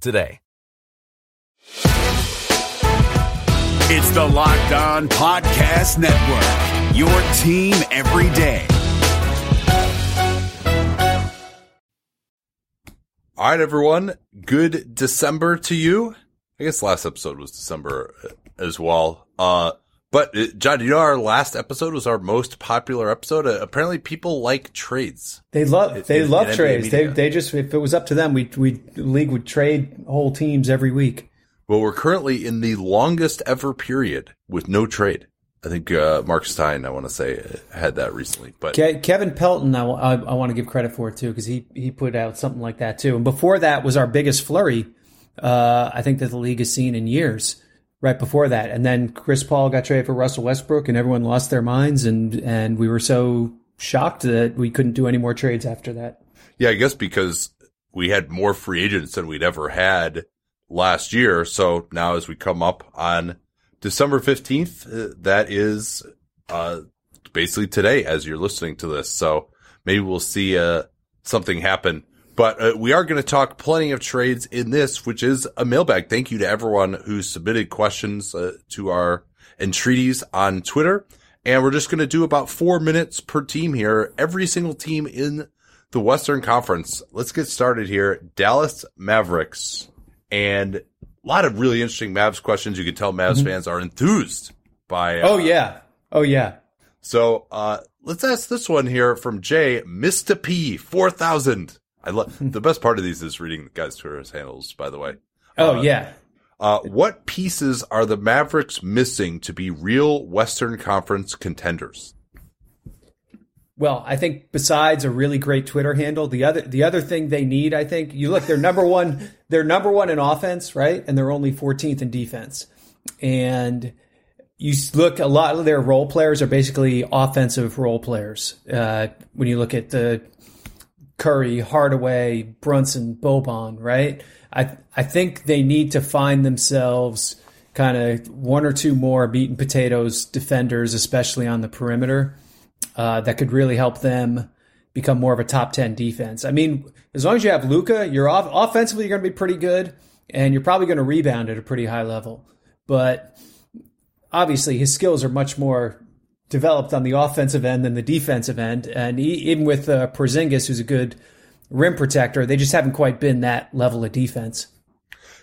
today. It's the Locked On Podcast Network, your team every day. All right, everyone. Good December to you. I guess last episode was December uh, as well. Uh, but uh, John, you know our last episode was our most popular episode. Uh, apparently, people like trades. They love they in- love in trades. They they just if it was up to them, we we league would trade whole teams every week. Well, we're currently in the longest ever period with no trade. I think uh, Marc Stein, I want to say, uh, had that recently. But Ke- Kevin Pelton, I, I, I want to give credit for it too because he he put out something like that too. And before that was our biggest flurry. Uh, I think that the league has seen in years. Right before that, and then Chris Paul got traded for Russell Westbrook, and everyone lost their minds, and and we were so shocked that we couldn't do any more trades after that. Yeah, I guess because we had more free agents than we'd ever had last year. So now as we come up on December 15th, uh, that is, uh, basically today as you're listening to this. So maybe we'll see, uh, something happen. But uh, we are going to talk plenty of trades in this, which is a mailbag. Thank you to everyone who submitted questions uh, to our entreaties on Twitter. And we're just going to do about four minutes per team here. Every single team in the Western Conference. Let's get started here. Dallas Mavericks and a lot of really interesting Mavs questions. You can tell Mavs fans are enthused by. uh, Oh yeah, oh yeah. So, uh, let's ask this one here from Jay, Mr. P, 4000. I love, the best part of these is reading the guys' Twitter handles, by the way. Oh yeah. Uh, what pieces are the Mavericks missing to be real Western Conference contenders? Well, I think besides a really great Twitter handle, the other the other thing they need, I think, you look, they're number one, they're number one in offense, right? And they're only 14th in defense. And you look, a lot of their role players are basically offensive role players. Uh, when you look at the Curry, Hardaway, Brunson, Boban, right? I I think they need to find themselves kind of one or two more beaten potatoes defenders, especially on the perimeter uh, that could really help them become more of a top 10 defense. I mean, as long as you have Luka, you're off- offensively, you're going to be pretty good and you're probably going to rebound at a pretty high level. But obviously, his skills are much more developed on the offensive end than the defensive end. And e- even with uh, Porzingis, who's a good rim protector, they just haven't quite been that level of defense.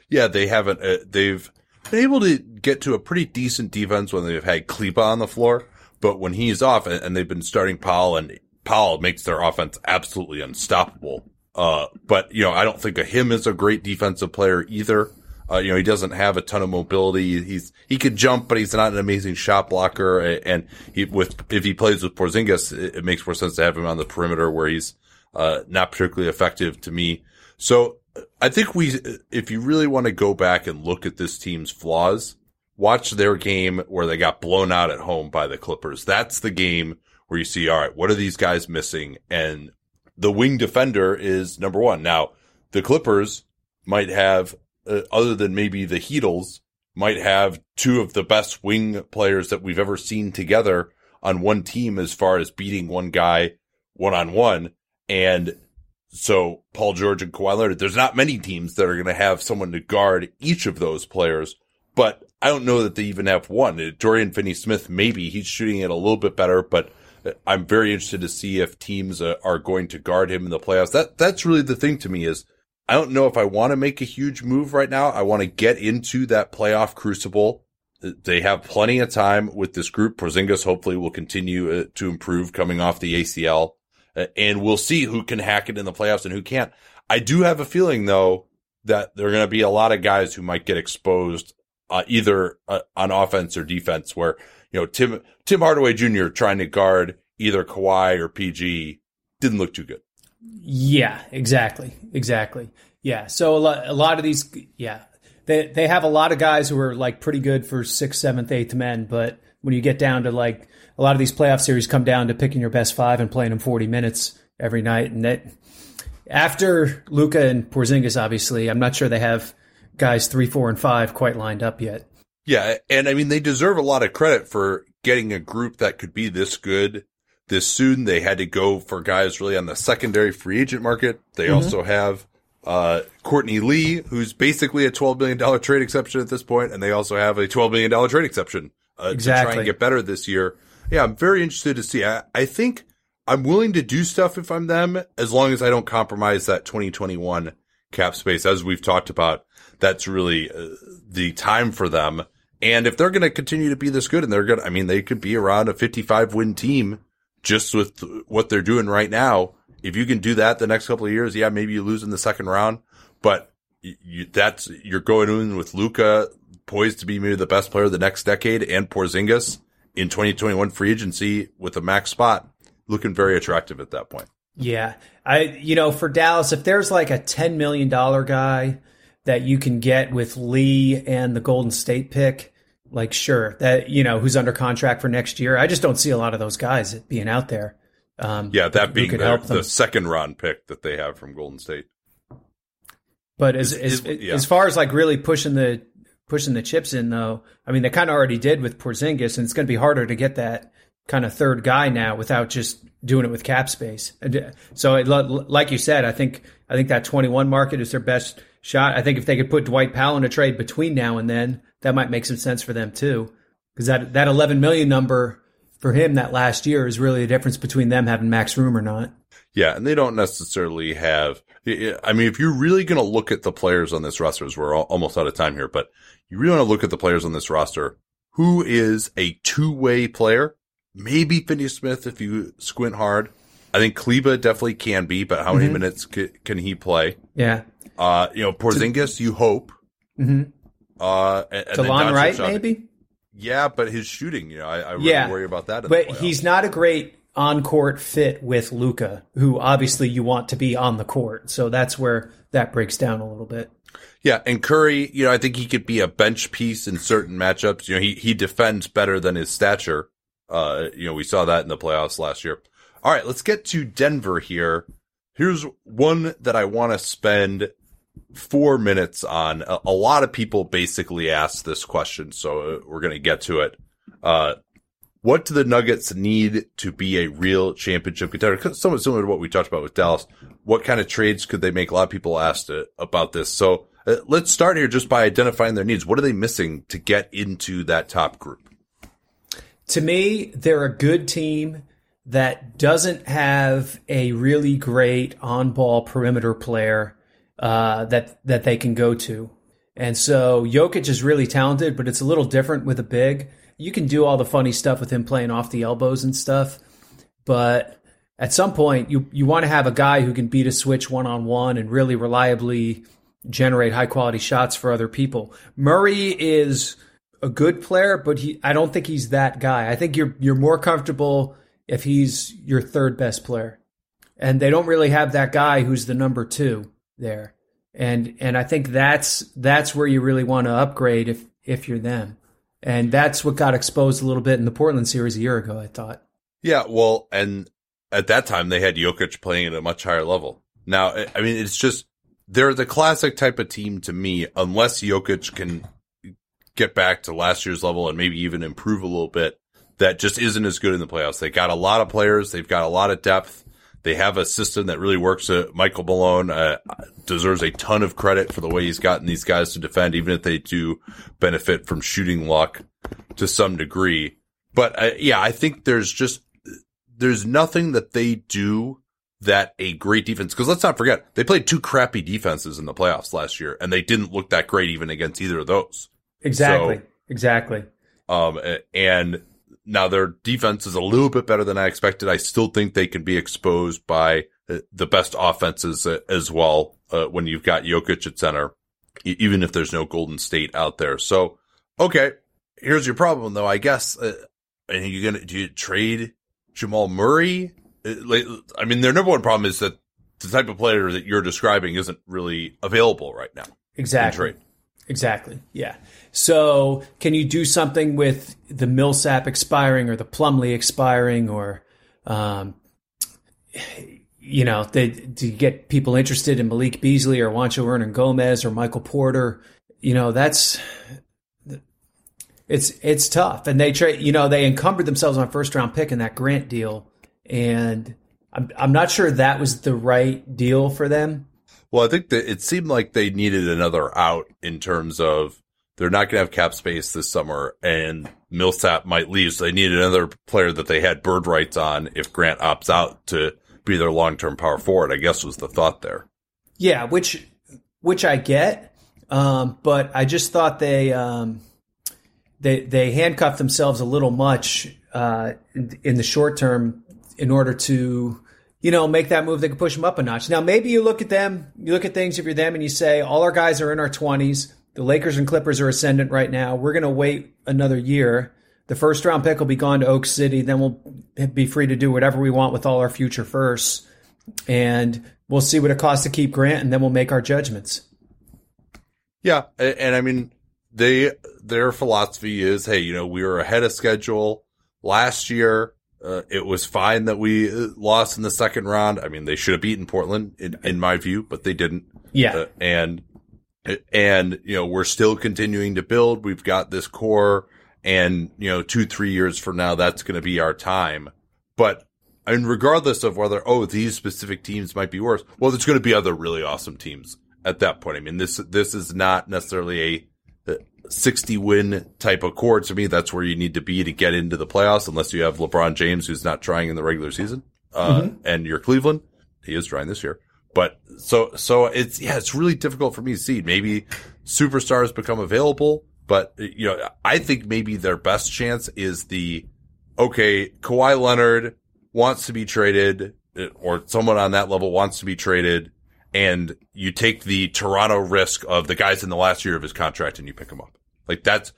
Yeah, they haven't. Uh, they've been able to get to a pretty decent defense when they've had Kleber on the floor, but when he's off and, and they've been starting Powell and Powell makes their offense absolutely unstoppable. Uh, but you know, I don't think of him as a great defensive player either. Uh, you know, he doesn't have a ton of mobility. He's, he could jump, but he's not an amazing shot blocker. And he, with, if he plays with Porzingis, it, it makes more sense to have him on the perimeter where he's, uh, not particularly effective to me. So I think we, if you really want to go back and look at this team's flaws, watch their game where they got blown out at home by the Clippers. That's the game where you see, all right, what are these guys missing? And the wing defender is number one. Now, the Clippers might have, uh, other than maybe the Heatles, might have two of the best wing players that we've ever seen together on one team as far as beating one guy one on one. And so Paul George and Kawhi Leonard, there's not many teams that are going to have someone to guard each of those players, but I don't know that they even have one. Uh, Dorian Finney-Smith, maybe he's shooting it a little bit better, but uh, I'm very interested to see if teams uh, are going to guard him in the playoffs. That, that's really the thing to me is I don't know if I want to make a huge move right now. I want to get into that playoff crucible. They have plenty of time with this group. Porzingis hopefully will continue uh, to improve coming off the ACL, uh, and we'll see who can hack it in the playoffs and who can't. I do have a feeling though that there are going to be a lot of guys who might get exposed uh, either uh, on offense or defense. Where you know Tim Tim Hardaway Jr. trying to guard either Kawhi or PG didn't look too good. Yeah, exactly, exactly. Yeah, so a lot, a lot of these, yeah, they they have a lot of guys who are like pretty good for sixth, seventh, eighth men, but when you get down to like a lot of these playoff series come down to picking your best five and playing them forty minutes every night, and that after Luka and Porzingis, obviously, I'm not sure they have guys three, four, and five quite lined up yet. Yeah, and I mean they deserve a lot of credit for getting a group that could be this good this soon. They had to go for guys really on the secondary free agent market. They mm-hmm. also have uh, Courtney Lee, who's basically a $12 million trade exception at this point, and they also have a $12 million trade exception uh, exactly. to try and get better this year. Yeah, I'm very interested to see. I, I think I'm willing to do stuff if I'm them, as long as I don't compromise that 2021 cap space. As we've talked about, that's really uh, the time for them. And if they're going to continue to be this good and they're going to, I mean, they could be around a 55 win team just with what they're doing right now. If you can do that the next couple of years, yeah, maybe you lose in the second round, but you, that's, you're going in with Luka poised to be maybe the best player of the next decade and Porzingis in 2021 free agency with a max spot looking very attractive at that point. Yeah. I, you know, for Dallas, if there's like a $10 million guy that you can get with Lee and the Golden State pick, like sure that you know who's under contract for next year. I just don't see a lot of those guys being out there. Um, yeah, that being the, the, second round pick that they have from Golden State. But as as, yeah. as far as like really pushing the pushing the chips in though, I mean they kind of already did with Porzingis, and it's going to be harder to get that kind of third guy now without just doing it with cap space. Uh, so, it, like you said, I think I think that 21 market is their best shot. I think if they could put Dwight Powell in a trade between now and then, that might make some sense for them too. Because that that 11 million number for him that last year is really the difference between them having max room or not. Yeah, and they don't necessarily have. I mean, if you're really going to look at the players on this roster, as we're almost out of time here, but you really want to look at the players on this roster. Who is a two way player? Maybe Finney Smith if you squint hard. I think Kleber definitely can be, but how many mm-hmm. minutes can, can he play? Yeah. Uh, you know, Porzingis, you hope. Mm-hmm. Uh, and, Delon Wright, maybe. Yeah, but his shooting, you know, I, I really yeah. worry about that. But he's not a great on court fit with Luka, who obviously you want to be on the court. So that's where that breaks down a little bit. Yeah, and Curry, you know, I think he could be a bench piece in certain matchups. You know, he he defends better than his stature. Uh, you know, we saw that in the playoffs last year. All right, let's get to Denver here. Here's one that I want to spend four minutes on. A, a, lot of people basically asked this question, so uh, we're going to get to it. Uh, what do the Nuggets need to be a real championship contender? Somewhat similar to what we talked about with Dallas. What kind of trades could they make? A lot of people asked uh, about this. So uh, let's start here just by identifying their needs. What are they missing to get into that top group? To me, they're a good team that doesn't have a really great on ball perimeter player uh, that that they can go to. And so Jokic is really talented, but it's a little different with a big. You can do all the funny stuff with him playing off the elbows and stuff, but at some point you you want to have a guy who can beat a switch one on one and really reliably generate high quality shots for other people. Murray is a good player, but he I don't think he's that guy. I think you're you're more comfortable if he's your third best player. And they don't really have that guy who's the number 2 there. And and I think that's that's where you really want to upgrade if if you're them. And that's what got exposed a little bit in the Portland series a year ago, I thought. Yeah, well, and at that time they had Jokic playing at a much higher level. Now, I mean, it's just they're the classic type of team to me, unless Jokic can get back to last year's level and maybe even improve a little bit. That just isn't as good in the playoffs. They got a lot of players. They've got a lot of depth. They have a system that really works. Uh, Michael Malone uh, deserves a ton of credit for the way he's gotten these guys to defend, even if they do benefit from shooting luck to some degree. But uh, yeah, I think there's just there's nothing that they do that a great defense, because let's not forget, they played two crappy defenses in the playoffs last year, and they didn't look that great even against either of those. Exactly. So, exactly. Um, and now their defense is a little bit better than I expected. I still think they can be exposed by the best offenses as well uh, when you've got Jokic at center, even if there's no Golden State out there. So, okay, here's your problem though. I guess, uh, and you gonna do you trade Jamal Murray? Uh, I mean, their number one problem is that the type of player that you're describing isn't really available right now. Exactly. Exactly. Yeah. So, can you do something with the Millsap expiring or the Plumlee expiring, or, um, you know, to get people interested in Malik Beasley or Juancho Hernangomez or Michael Porter? You know, that's it's it's tough. And they trade. You know, they encumbered themselves on first round pick in that Grant deal, and I'm I'm not sure that was the right deal for them. Well, I think that it seemed like they needed another out in terms of they're not going to have cap space this summer and Millsap might leave. So they needed another player that they had bird rights on if Grant opts out to be their long term power forward, I guess was the thought there. Yeah, which, which I get. Um, but I just thought they, um, they, they handcuffed themselves a little much, uh, in, in the short term in order to, you know, make that move that could push them up a notch. Now, maybe you look at them, you look at things if you're them and you say, all our guys are in our 20s. The Lakers and Clippers are ascendant right now. We're going to wait another year. The first round pick will be gone to Oak City. Then we'll be free to do whatever we want with all our future firsts. And we'll see what it costs to keep Grant, and then we'll make our judgments. Yeah. And, and I mean, they, their philosophy is, hey, you know, we were ahead of schedule last year. Uh, it was fine that we uh, lost in the second round. I mean, they should have beaten Portland in, in my view, but they didn't. Yeah. Uh, and, and, you know, we're still continuing to build. We've got this core and, you know, two, three years from now, that's going to be our time. But I mean, regardless of whether, oh, these specific teams might be worse, well, there's going to be other really awesome teams at that point. I mean, this, this is not necessarily a, 60 win type of core. To me, that's where you need to be to get into the playoffs, unless you have LeBron James, who's not trying in the regular season. Uh, mm-hmm. and you're Cleveland. He is trying this year. But so, so it's, yeah, it's really difficult for me to see. Maybe superstars become available, but you know, I think maybe their best chance is the, okay, Kawhi Leonard wants to be traded or someone on that level wants to be traded and you take the Toronto risk of the guys in the last year of his contract and you pick him up. Like that's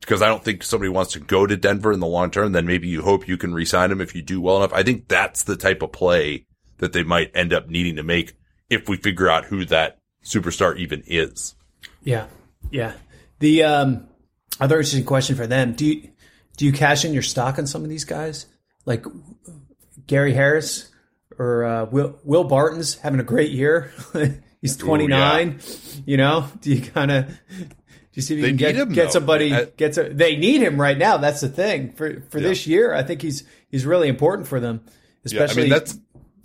because I don't think somebody wants to go to Denver in the long term. Then maybe you hope you can resign him if you do well enough. I think that's the type of play that they might end up needing to make if we figure out who that superstar even is. Yeah, yeah. The um, other interesting question for them: Do you do you cash in your stock on some of these guys, like Gary Harris or uh, Will Will Barton's having a great year? He's 29. Ooh, yeah. You know, do you kind of do you see if you they can get, him, get somebody I, gets a, they need him right now. That's the thing for for yeah. this year. I think he's he's really important for them. Especially, yeah, I mean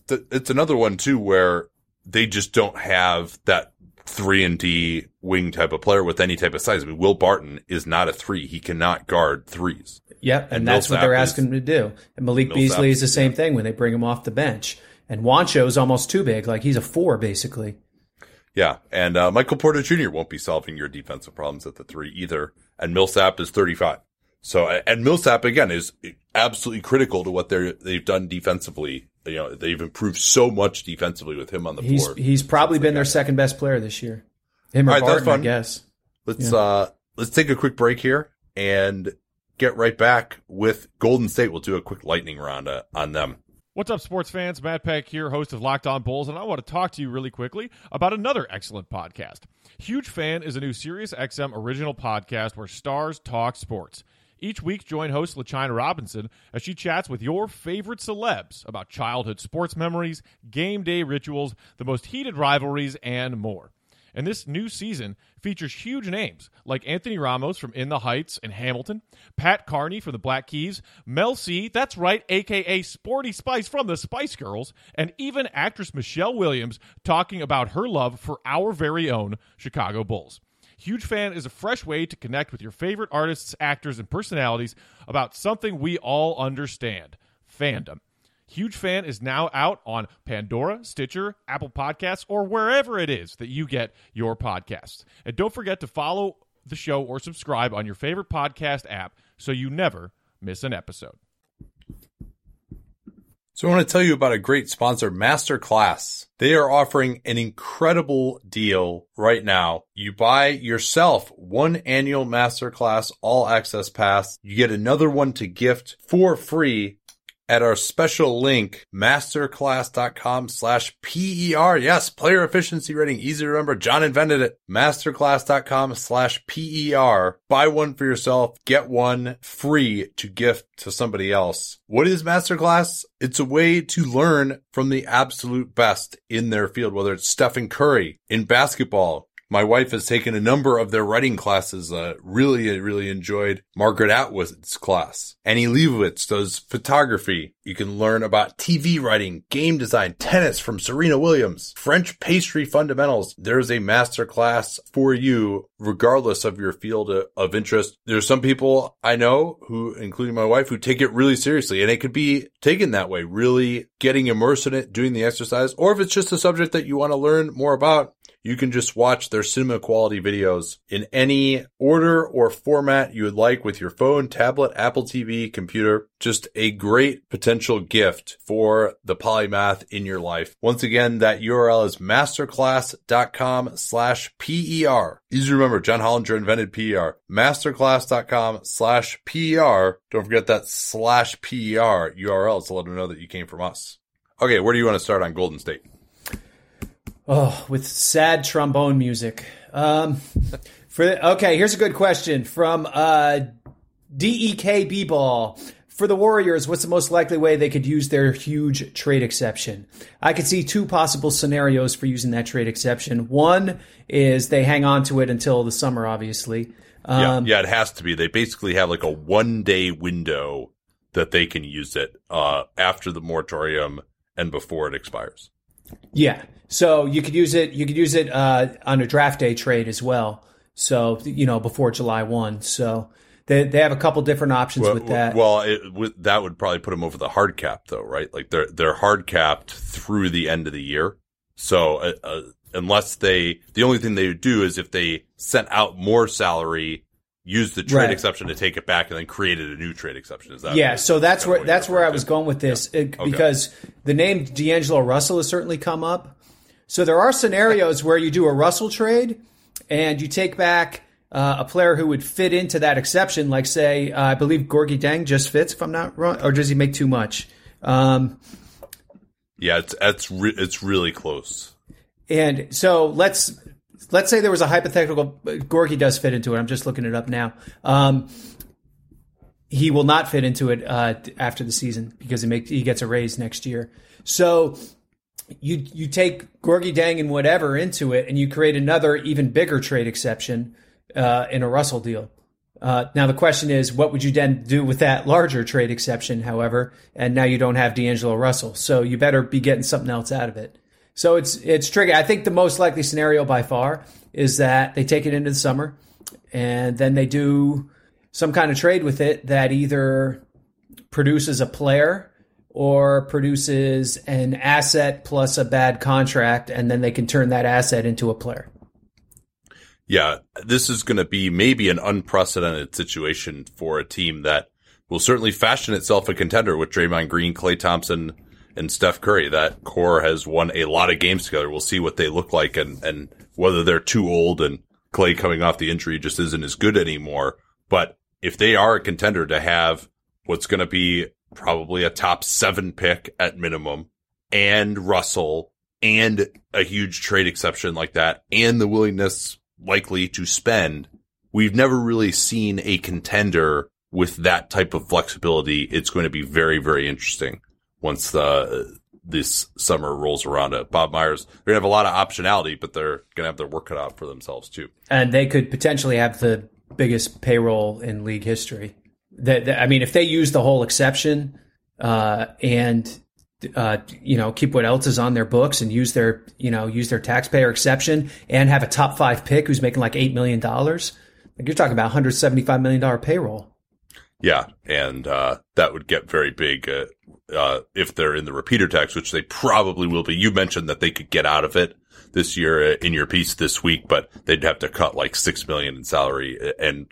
that's it's another one too where they just don't have that three and D wing type of player with any type of size. I mean, Will Barton is not a three; he cannot guard threes. Yep, and, and that's Millsap what they're asking is, him to do. And Malik Millsap, Beasley is the same yeah. thing when they bring him off the bench. And Juancho is almost too big; like he's a four basically. Yeah, and uh, Michael Porter Jr. won't be solving your defensive problems at the three either. And Millsap is 35. So, and Millsap again is absolutely critical to what they're they've done defensively. You know, they've improved so much defensively with him on the he's, floor. He's probably been their second best player this year. Him or All right, Barton, I guess. Let's yeah. uh let's take a quick break here and get right back with Golden State. We'll do a quick lightning round uh, on them. What's up, sports fans? Matt Peck here, host of Locked On Bulls, and I want to talk to you really quickly about another excellent podcast. Huge Fan is a new Sirius XM original podcast where stars talk sports. Each week, join host LaChina Robinson as she chats with your favorite celebs about childhood sports memories, game day rituals, the most heated rivalries, and more. And this new season features huge names like Anthony Ramos from In the Heights and Hamilton, Pat Carney from the Black Keys, Mel C, that's right, aka Sporty Spice from the Spice Girls, and even actress Michelle Williams talking about her love for our very own Chicago Bulls. Huge Fan is a fresh way to connect with your favorite artists, actors, and personalities about something we all understand fandom. Huge Fan is now out on Pandora, Stitcher, Apple Podcasts, or wherever it is that you get your podcasts. And don't forget to follow the show or subscribe on your favorite podcast app so you never miss an episode. So I want to tell you about a great sponsor, Masterclass. They are offering an incredible deal right now. You buy yourself one annual Masterclass all access pass. You get another one to gift for free at our special link, masterclass.com slash PER. Yes, player efficiency rating. Easy to remember. John invented it. Masterclass.com slash PER. Buy one for yourself. Get one free to gift to somebody else. What is Masterclass? It's a way to learn from the absolute best in their field, whether it's Stephen Curry in basketball, my wife has taken a number of their writing classes. Uh, really, really enjoyed Margaret Atwood's class. Annie Leibovitz does photography. You can learn about TV writing, game design, tennis from Serena Williams, French pastry fundamentals. There's a master class for you, regardless of your field of interest. There's some people I know who, including my wife, who take it really seriously and it could be taken that way, really getting immersed in it, doing the exercise, or if it's just a subject that you want to learn more about, you can just watch their cinema quality videos in any order or format you would like with your phone, tablet, Apple TV, computer. Just a great potential gift for the polymath in your life. Once again, that URL is masterclass.com slash PER. Easy to remember, John Hollinger invented PER. Masterclass.com slash PER. Don't forget that slash PER URL to let them know that you came from us. Okay, where do you want to start on Golden State? Oh, with sad trombone music. Um, for okay, here's a good question from uh, DEK B-ball. For the Warriors, what's the most likely way they could use their huge trade exception? I could see two possible scenarios for using that trade exception. One is they hang on to it until the summer, obviously. Um, yeah, yeah, it has to be. They basically have like a one day window that they can use it uh, after the moratorium and before it expires. Yeah. So you could use it. You could use it uh, on a draft day trade as well. So you know before July one. So they they have a couple different options well, with that. Well, it, with, that would probably put them over the hard cap, though, right? Like they're they're hard capped through the end of the year. So uh, uh, unless they, the only thing they would do is if they sent out more salary, use the trade right. exception to take it back, and then created a new trade exception. Is that yeah? So that's where that's where I was going with this yeah. it, okay. because the name D'Angelo Russell has certainly come up. So there are scenarios where you do a Russell trade and you take back uh, a player who would fit into that exception, like say, uh, I believe Gorgui Dieng just fits, if I'm not wrong, or does he make too much? Um, yeah, it's it's re- it's really close. And so let's let's say there was a hypothetical. Gorgui does fit into it. I'm just looking it up now. Um, he will not fit into it uh, after the season because he make, he gets a raise next year. So you you take Gorgui Dieng and whatever into it, and you create another even bigger trade exception uh, in a Russell deal. Uh, now the question is, what would you then do with that larger trade exception? However, and now you don't have D'Angelo Russell, so you better be getting something else out of it. So it's it's tricky. I think the most likely scenario by far is that they take it into the summer, and then they do some kind of trade with it that either produces a player or produces an asset plus a bad contract, and then they can turn that asset into a player. Yeah, this is going to be maybe an unprecedented situation for a team that will certainly fashion itself a contender with Draymond Green, Klay Thompson, and Steph Curry. That core has won a lot of games together. We'll see what they look like and, and whether they're too old and Klay coming off the injury just isn't as good anymore. But if they are a contender to have what's going to be probably a top seven pick at minimum, and Russell, and a huge trade exception like that, and the willingness likely to spend. We've never really seen a contender with that type of flexibility. It's going to be very, very interesting once the this summer rolls around. At Bob Myers, they're gonna have a lot of optionality, but they're gonna have their work cut out for themselves too. And they could potentially have the biggest payroll in league history that, that I mean, if they use the whole exception uh, and uh, you know keep what else is on their books and use their you know use their taxpayer exception and have a top five pick who's making like eight million dollars, like you're talking about 175 million dollar payroll. Yeah, and uh, that would get very big. Uh, uh, if they're in the repeater tax, which they probably will be. You mentioned that they could get out of it this year uh, in your piece this week, but they'd have to cut like six million in salary, and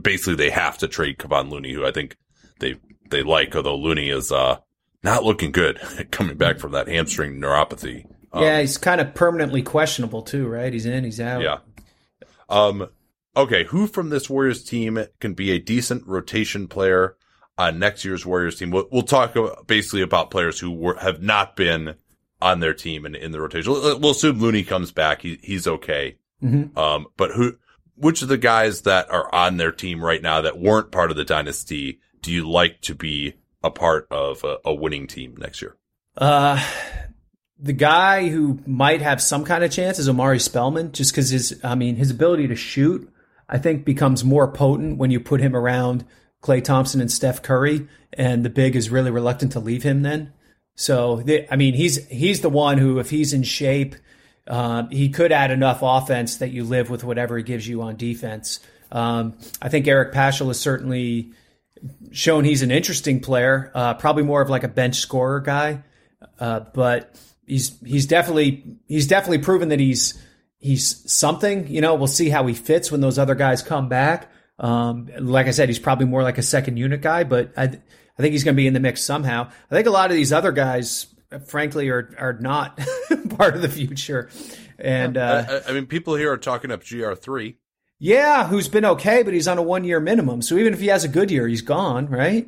basically they have to trade Kevon Looney, who I think they they like, although Looney is uh, not looking good coming back from that hamstring neuropathy. Um, yeah, he's kind of permanently questionable too, right? He's in, he's out. Yeah. Um. Okay, who from this Warriors team can be a decent rotation player on next year's Warriors team? We'll, we'll talk basically about players who were, have not been on their team and in the rotation. We'll assume Looney comes back; he, he's okay. Mm-hmm. Um, but who? Which of the guys that are on their team right now that weren't part of the dynasty do you like to be a part of a, a winning team next year? Uh, the guy who might have some kind of chance is Omari Spellman, just because his, I mean, his ability to shoot, I think, becomes more potent when you put him around Klay Thompson and Steph Curry, and the big is really reluctant to leave him then. So, I mean, he's he's the one who, if he's in shape, uh, he could add enough offense that you live with whatever he gives you on defense. Um, I think Eric Paschall is certainly shown he's an interesting player, uh, probably more of like a bench scorer guy, uh, but he's he's definitely he's definitely proven that he's he's something. You know, we'll see how he fits when those other guys come back. Um, like I said, he's probably more like a second unit guy, but I I think he's going to be in the mix somehow. I think a lot of these other guys, frankly, are are not part of the future. And uh, I, I, mean, people here are talking up GR three. Yeah, who's been okay, but he's on a one year minimum. So even if he has a good year, he's gone, right?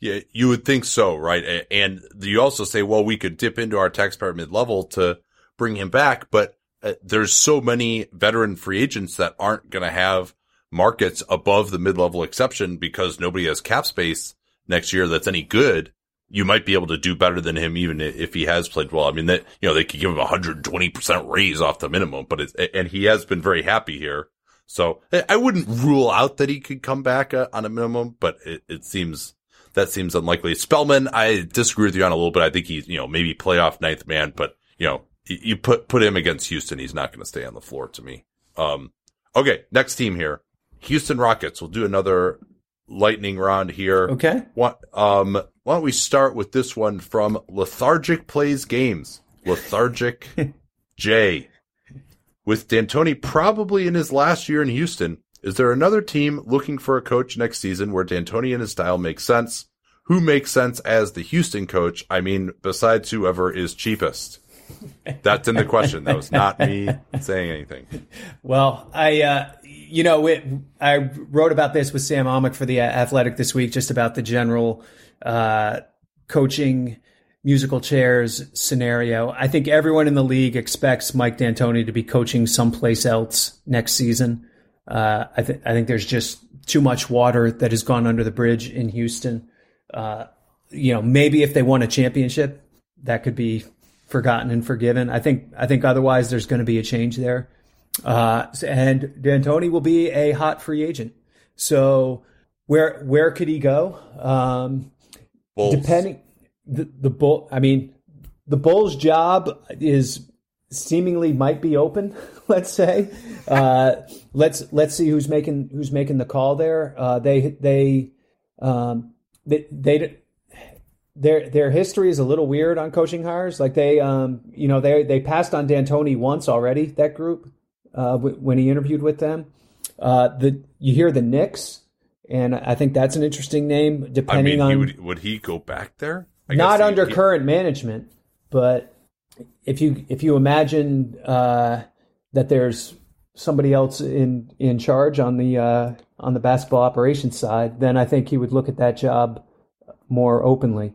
Yeah, you would think so, right? And you also say, well, we could dip into our taxpayer mid level to bring him back, but uh, there's so many veteran free agents that aren't going to have markets above the mid level exception because nobody has cap space next year that's any good. You might be able to do better than him even if he has played well. I mean, that, you know, they could give him a 120% raise off the minimum, but it's, and he has been very happy here. So I wouldn't rule out that he could come back uh, on a minimum, but it, it seems that seems unlikely. Spellman, I disagree with you on a little bit. I think he's, you know, maybe playoff ninth man, but you know, you put, put him against Houston. He's not going to stay on the floor to me. Um, okay. Next team here, Houston Rockets. We'll do another lightning round here. Okay. What, um, why don't we start with this one from Lethargic Plays Games? Lethargic J. With D'Antoni probably in his last year in Houston, is there another team looking for a coach next season where D'Antoni and his style makes sense? Who makes sense as the Houston coach? I mean, besides whoever is cheapest. That's in the question. That was not me saying anything. Well, I, uh, you know, it, I wrote about this with Sam Amick for the Athletic this week, just about the general uh, coaching musical chairs scenario. I think everyone in the league expects Mike D'Antoni to be coaching someplace else next season. Uh, I, I think there's just too much water that has gone under the bridge in Houston. Uh, you know, maybe if they won a championship, that could be forgotten and forgiven. I think I think otherwise there's going to be a change there. Uh, and D'Antoni will be a hot free agent. So where where could he go? Um, depending the the bull. I mean, the Bulls' job is seemingly might be open. Let's say, uh, let's let's see who's making who's making the call there. Uh, they they um, they they their their history is a little weird on coaching hires. Like they um, you know they they passed on D'Antoni once already. That group uh, w- when he interviewed with them. Uh, the you hear the Knicks, and I think that's an interesting name. Depending I mean, on would, would he go back there? I not under he, current management, but if you if you imagine uh, that there's somebody else in in charge on the uh, on the basketball operations side, then I think he would look at that job more openly.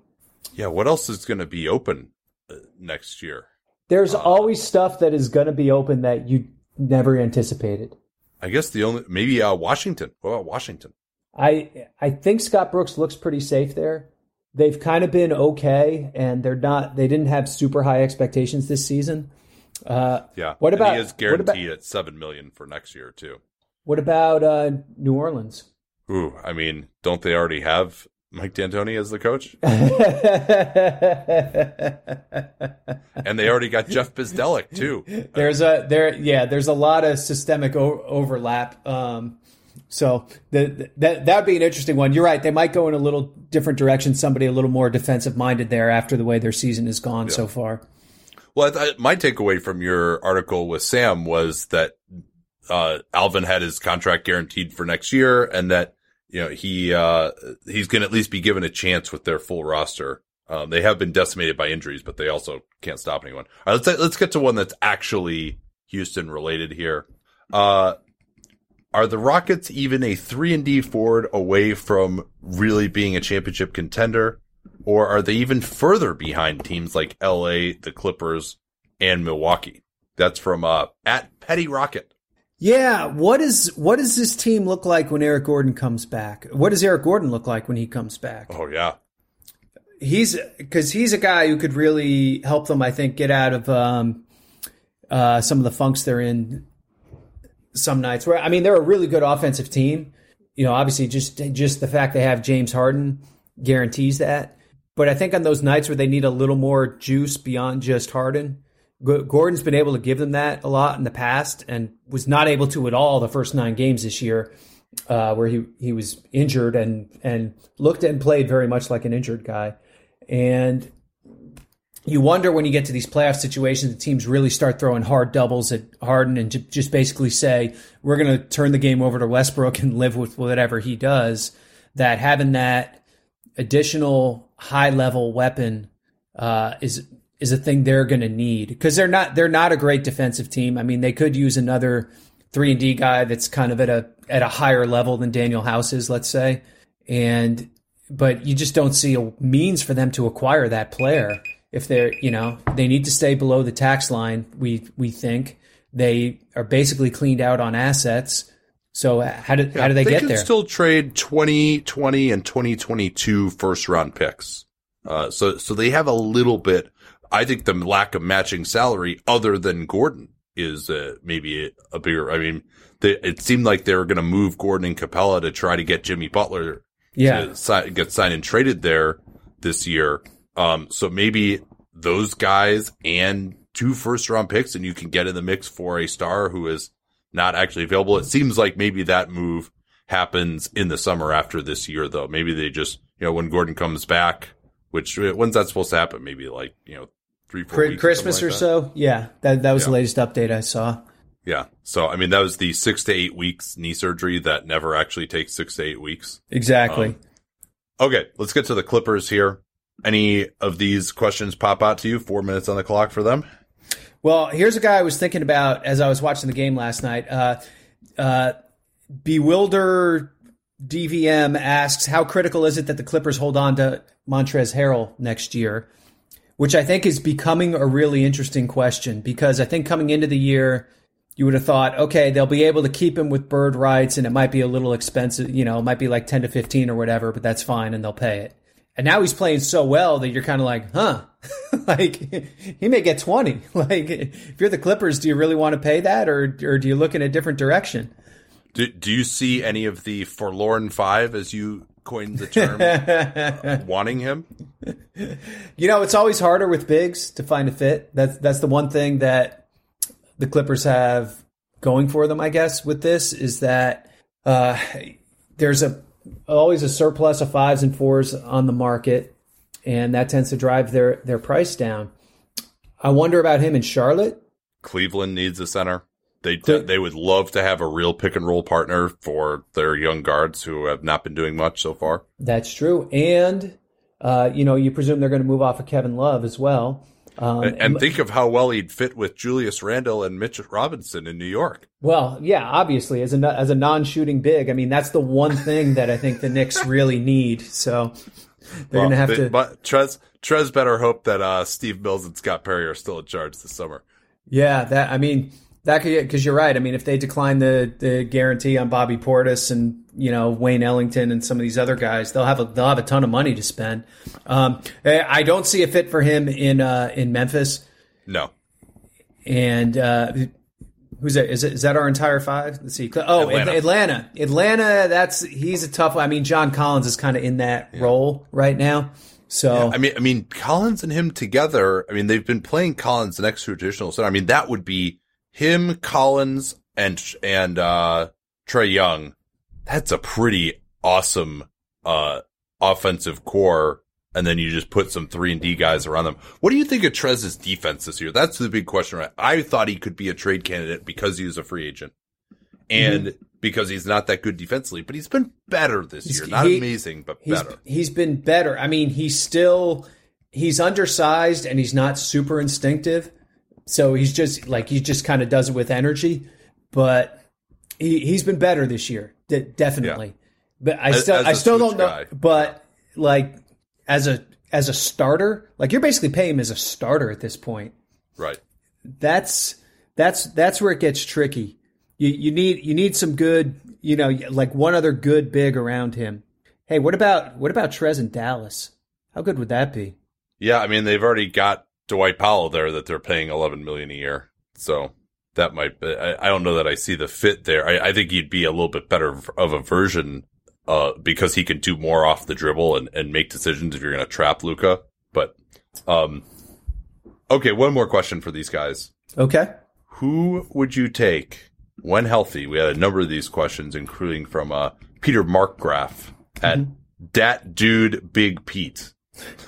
Yeah, what else is going to be open uh, next year? There's uh, always stuff that is going to be open that you never anticipated. I guess the only maybe uh, Washington. What about Washington? I I think Scott Brooks looks pretty safe there they've kind of been okay, and they're not. They didn't have super high expectations this season. Uh, yeah. What about? And he is guaranteed about, at seven million for next year too. What about uh, New Orleans? Ooh, I mean, don't they already have Mike D'Antoni as the coach? and they already got Jeff Bzdelik too. There's a there, yeah. There's a lot of systemic o- overlap. Um, So the, that that would be an interesting one. You're right; they might go in a little different direction. Somebody a little more defensive minded there after the way their season has gone yeah. so far. Well, th- my takeaway from your article with Sam was that uh, Alvin had his contract guaranteed for next year, and that you know he uh, he's going to at least be given a chance with their full roster. Um, they have been decimated by injuries, but they also can't stop anyone. All right, let's let's get to one that's actually Houston related here. Uh, are the Rockets even a three and D forward away from really being a championship contender, or are they even further behind teams like L.A., the Clippers, and Milwaukee? That's from uh, at Petty Rocket. Yeah, what is what does this team look like when Eric Gordon comes back? What does Eric Gordon look like when he comes back? Oh yeah, he's because he's a guy who could really help them. I think get out of um, uh, some of the funks they're in some nights. Where I mean, they're a really good offensive team. You know, obviously, just just the fact they have James Harden guarantees that. But I think on those nights where they need a little more juice beyond just Harden, Gordon's been able to give them that a lot in the past, and was not able to at all the first nine games this year, uh, where he he was injured and and looked and played very much like an injured guy. And you wonder when you get to these playoff situations, the teams really start throwing hard doubles at Harden and just basically say, we're going to turn the game over to Westbrook and live with whatever he does. That having that additional high level weapon uh, is is a thing they're going to need. Because they're not they're not a great defensive team. I mean, they could use another three and D guy that's kind of at a at a higher level than Danuel House is, let's say, and but you just don't see a means for them to acquire that player. If they're you know they need to stay below the tax line we we think. They are basically cleaned out on assets. So how do yeah, how do they, they get can there? still trade 2020 and 2022 first round picks. Uh, so so they have a little bit i think the lack of matching salary other than gordon is uh, maybe a, a, bigger i mean they, it seemed like they were going to move gordon and Capela to try to get jimmy butler yeah. to si- get signed and traded there this year. Um, so maybe those guys and two first round picks and you can get in the mix for a star who is not actually available. It seems like maybe that move happens in the summer after this year though. Maybe they just, you know, when Gordon comes back, which when's that supposed to happen? Maybe like, you know, three, four Christmas or, or so. Yeah. That, that was yeah. the latest update I saw. Yeah. So, I mean, that was the six to eight weeks knee surgery that never actually takes six to eight weeks. Exactly. Um, okay. Let's get to the Clippers here. Any of these questions pop out to you? Four minutes on the clock for them. Well, here's a guy I was thinking about as I was watching the game last night. Uh, uh, Bewilder DVM asks, how critical is it that the Clippers hold on to Montrezl Harrell next year? Which I think is becoming a really interesting question because I think coming into the year, you would have thought, okay, they'll be able to keep him with bird rights and it might be a little expensive, you know, it might be like 10 to 15 or whatever, but that's fine and they'll pay it. And now he's playing so well that you're kind of like, huh, like he may get 20. Like if you're the Clippers, do you really want to pay that or, or do you look in a different direction? Do, do you see any of the forlorn five as you coined the term uh, wanting him? You know, it's always harder with bigs to find a fit. That's, that's the one thing that the Clippers have going for them, I guess, with this is that uh, there's a always a surplus of fives and fours on the market, and that tends to drive their their price down. I wonder about him in Charlotte. Cleveland needs a center. They they would love to have a real pick and roll partner for their young guards who have not been doing much so far. That's true, and uh, you know you presume they're going to move off of Kevin Love as well. Um, and, and, think of how well he'd fit with Julius Randle and Mitch Robinson in New York. Well, yeah, obviously as a as a non-shooting big, I mean that's the one thing that I think the Knicks really need. So they're well, going to have to. But Trez Trez better hope that uh, Steve Mills and Scott Perry are still in charge this summer. Yeah, that I mean that could because you're right. I mean, if they decline the the guarantee on Bobby Portis and you know Wayne Ellington and some of these other guys, they'll have a they'll have a ton of money to spend. Um, I don't see a fit for him in uh, in Memphis. No. And uh, who's that? Is, it, is that our entire five? Let's see. Oh, Atlanta. Atlanta. Atlanta. That's he's a tough. I mean, John Collins is kind of in that yeah. role right now. So yeah, I mean, I mean, Collins and him together. I mean, they've been playing Collins next to a traditional center. I mean, that would be him, Collins, and and uh, Trae Young that's a pretty awesome, uh, offensive core. And then you just put some three and D guys around them. What do you think of Trez's defense this year? That's the big question. Right? I thought he could be a trade candidate because he was a free agent and mm-hmm. because he's not that good defensively, but he's been better this he's, year. Not he, amazing, but he's, better. He's been better. I mean, he's still, he's undersized and he's not super instinctive. So he's just like, he just kind of does it with energy, but he, he's been better this year. definitely. Yeah. But I still, as I still don't know, guy. but like, as a as a starter, like you're basically paying him as a starter at this point. Right. That's that's that's where it gets tricky. You you need you need some good, you know, like one other good big around him. Hey, what about what about Trez in Dallas? How good would that be? Yeah, I mean they've already got Dwight Powell there that they're paying 11 million a year. So that might be, I, I don't know that I see the fit there. I, I think he'd be a little bit better of a version uh, because he can do more off the dribble and, and make decisions if you're going to trap Luka. But, um, okay, one more question for these guys. Okay. Who would you take when healthy? We had a number of these questions, including from, uh, Peter Markgraf at mm-hmm. Dat Dude Big Pete.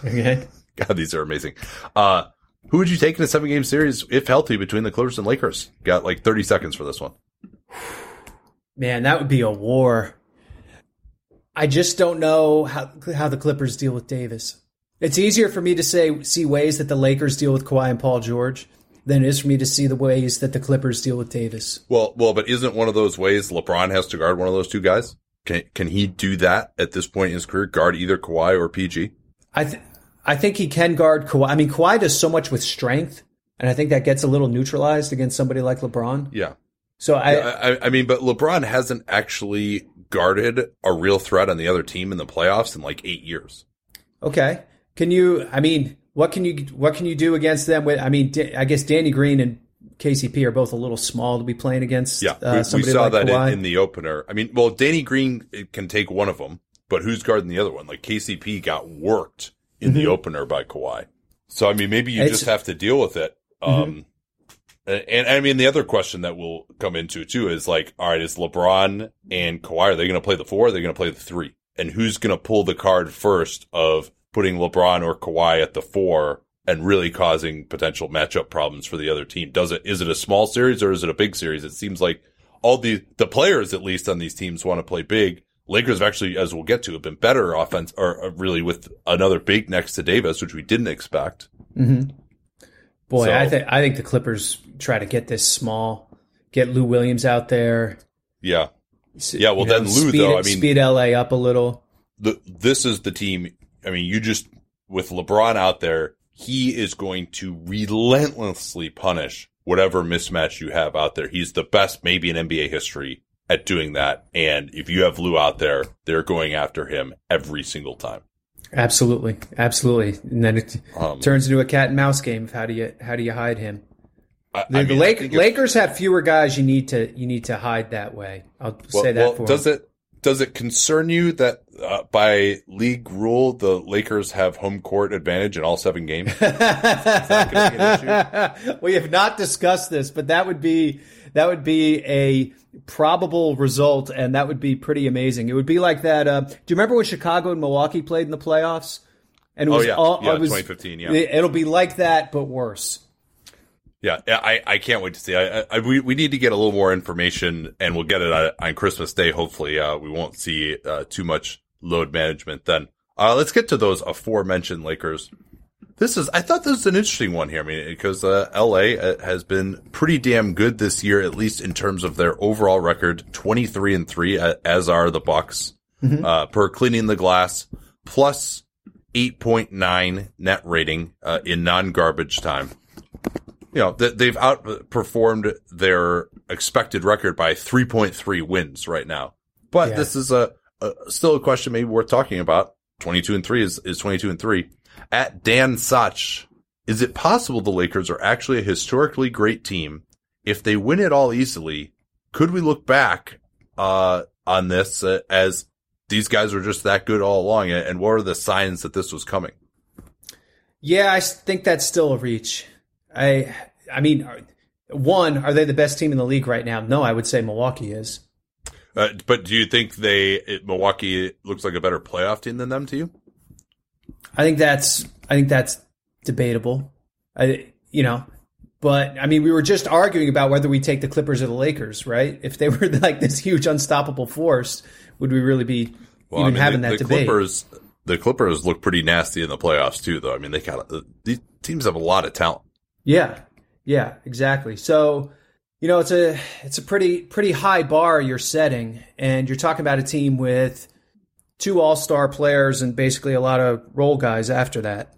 Okay. God, these are amazing. Uh, who would you take in a seven game series if healthy between the Clippers and Lakers? Got like 30 seconds for this one. Man, that would be a war. I just don't know how how the Clippers deal with Davis. It's easier for me to say see ways that the Lakers deal with Kawhi and Paul George than it is for me to see the ways that the Clippers deal with Davis. Well, well, but isn't one of those ways LeBron has to guard one of those two guys? Can can he do that at this point in his career? Guard either Kawhi or PG? I th- I think he can guard Kawhi. I mean, Kawhi does so much with strength, and I think that gets a little neutralized against somebody like LeBron. Yeah. So I, yeah, I, I mean, but LeBron hasn't actually guarded a real threat on the other team in the playoffs in like eight years. Okay. Can you, I mean, what can you, what can you do against them with, I mean, I guess Danny Green and KCP are both a little small to be playing against. Yeah. Uh, we, we, saw like that in, in, the opener. I mean, well, Danny Green can take one of them, but who's guarding the other one? Like KCP got worked in mm-hmm. the opener by Kawhi. So, I mean, maybe you it's, just have to deal with it. Mm-hmm. Um, mm-hmm. And, and, I mean, the other question that we'll come into too is like, all right, is LeBron and Kawhi, are they going to play the four? Or are they going to play the three? And who's going to pull the card first of putting LeBron or Kawhi at the four and really causing potential matchup problems for the other team? Does it, is it a small series or is it a big series? It seems like all the, the players at least on these teams want to play big. Lakers have actually, as we'll get to, have been better offense or, or really with another big next to Davis, which we didn't expect. Mm-hmm. Boy, so, I think I think the Clippers try to get this small, get Lou Williams out there. Yeah, yeah. Well, then know, Lou speed, though, I mean, speed LA up a little. The, this is the team. I mean, you just with LeBron out there, he is going to relentlessly punish whatever mismatch you have out there. He's the best, maybe in NBA history at doing that. And if you have Lou out there, they're going after him every single time. Absolutely, absolutely, and then it um, turns into a cat and mouse game of how do you how do you hide him? I, the, I mean, Lake, Lakers have fewer guys you need to you need to hide that way. I'll well, say that well, for does him. it does it concern you that uh, by league rule the Lakers have home court advantage in all seven games? we have not discussed this, but that would be that would be a probable result, and that would be pretty amazing. It would be like that. Uh, do you remember when Chicago and Milwaukee played in the playoffs? And it oh, was oh yeah, all, yeah, was, 2015. Yeah, it, will be like that, but worse. Yeah, I, I can't wait to see. I, I, we we need to get a little more information, and we'll get it on, on Christmas Day. Hopefully, uh, we won't see uh, too much load management then. Uh, let's get to those aforementioned Lakers. This is, I thought this was an interesting one here. I mean, because uh, LA uh, has been pretty damn good this year, at least in terms of their overall record, 23 and 3, as are the Bucks, mm-hmm. uh, per cleaning the glass, plus 8.9 net rating uh, in non garbage time. You know, they've outperformed their expected record by 3.3 wins right now. But yeah. this is a, a, still a question maybe worth talking about. 22 and 3 is, is 22 and 3 at Dan Such, is it possible the Lakers are actually a historically great team? If they win it all easily, could we look back uh, on this uh, as these guys were just that good all along? And what are the signs that this was coming? Yeah, I think that's still a reach. I, I mean, one, are they the best team in the league right now? No, I would say Milwaukee is. Uh, but do you think they it, Milwaukee looks like a better playoff team than them to you? I think that's I think that's debatable. I you know, but I mean, we were just arguing about whether we take the Clippers or the Lakers, right? If they were like this huge unstoppable force, would we really be well, even I mean, having the, that the debate? Clippers, the Clippers look pretty nasty in the playoffs too, though. I mean, they got these teams have a lot of talent. Yeah, yeah, exactly. So you know, it's a it's a pretty pretty high bar you're setting, and you're talking about a team with two All Star players and basically a lot of role guys after that.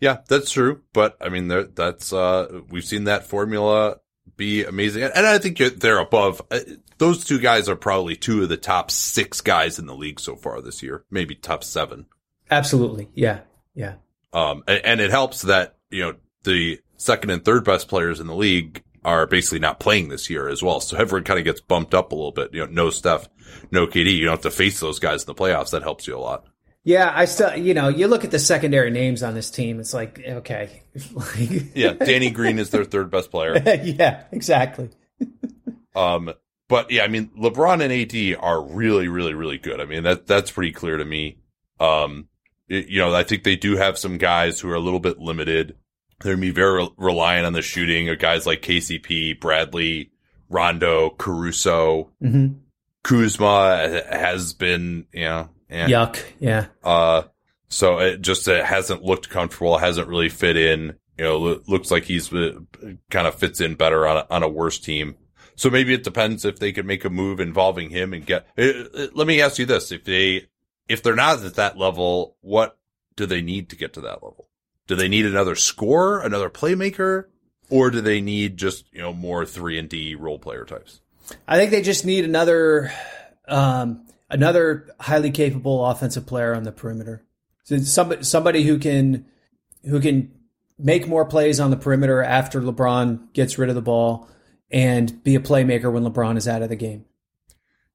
Yeah, that's true. But I mean, that's uh, we've seen that formula be amazing, and I think they're above. Uh, those two guys are probably two of the top six guys in the league so far this year, maybe top seven. Absolutely, yeah, yeah. Um, and, and it helps that you know the second and third best players in the league are basically not playing this year as well. So everyone kind of gets bumped up a little bit. You know, no Steph, no KD. You don't have to face those guys in the playoffs. That helps you a lot. Yeah, I still, you know, you look at the secondary names on this team. It's like, okay, yeah, Danny Green is their third best player. yeah, exactly. um, but yeah, I mean, LeBron and AD are really, really, really good. I mean, that that's pretty clear to me. Um, it, you know, I think they do have some guys who are a little bit limited. They're gonna be very reliant on the shooting of guys like KCP, Bradley, Rondo, Caruso, mm-hmm. Kuzma has been, you know, yeah. Yuck. Yeah. Uh, so it just it hasn't looked comfortable. Hasn't really fit in. You know, lo- looks like he's uh, kind of fits in better on a, on a worse team. So maybe it depends if they could make a move involving him and get. Uh, uh, let me ask you this: if they if they're not at that level, what do they need to get to that level? Do they need another scorer, another playmaker, or do they need just you know more three and D role player types? I think they just need another um, another highly capable offensive player on the perimeter. So somebody somebody who can who can make more plays on the perimeter after LeBron gets rid of the ball and be a playmaker when LeBron is out of the game.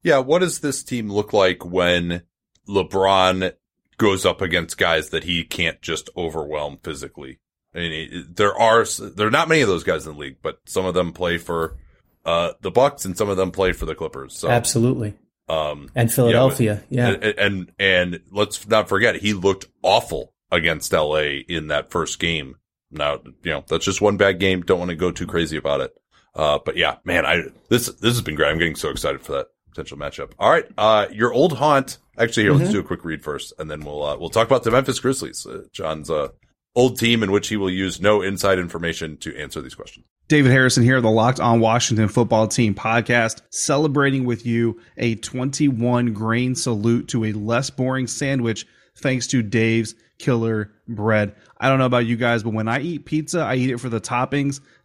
Yeah, what does this team look like when LeBron goes up against guys that he can't just overwhelm physically? I mean, there are there are not many of those guys in the league, but some of them play for uh, the Bucks and some of them play for the Clippers. So absolutely, um, and Philadelphia, yeah, and, and, and let's not forget he looked awful against LA in that first game. Now, you know that's just one bad game. Don't want to go too crazy about it. Uh, but yeah, man, I this this has been great. I'm getting so excited for that potential matchup. All right, uh, your old haunt. Actually, here, mm-hmm. let's do a quick read first, and then we'll uh, we'll talk about the Memphis Grizzlies, uh, John's uh, old team, in which he will use no inside information to answer these questions. David Harrison here, the Locked On Washington Football Team podcast, celebrating with you a 21 grain salute to a less boring sandwich thanks to Dave's Killer Bread. I don't know about you guys, but when I eat pizza, I eat it for the toppings,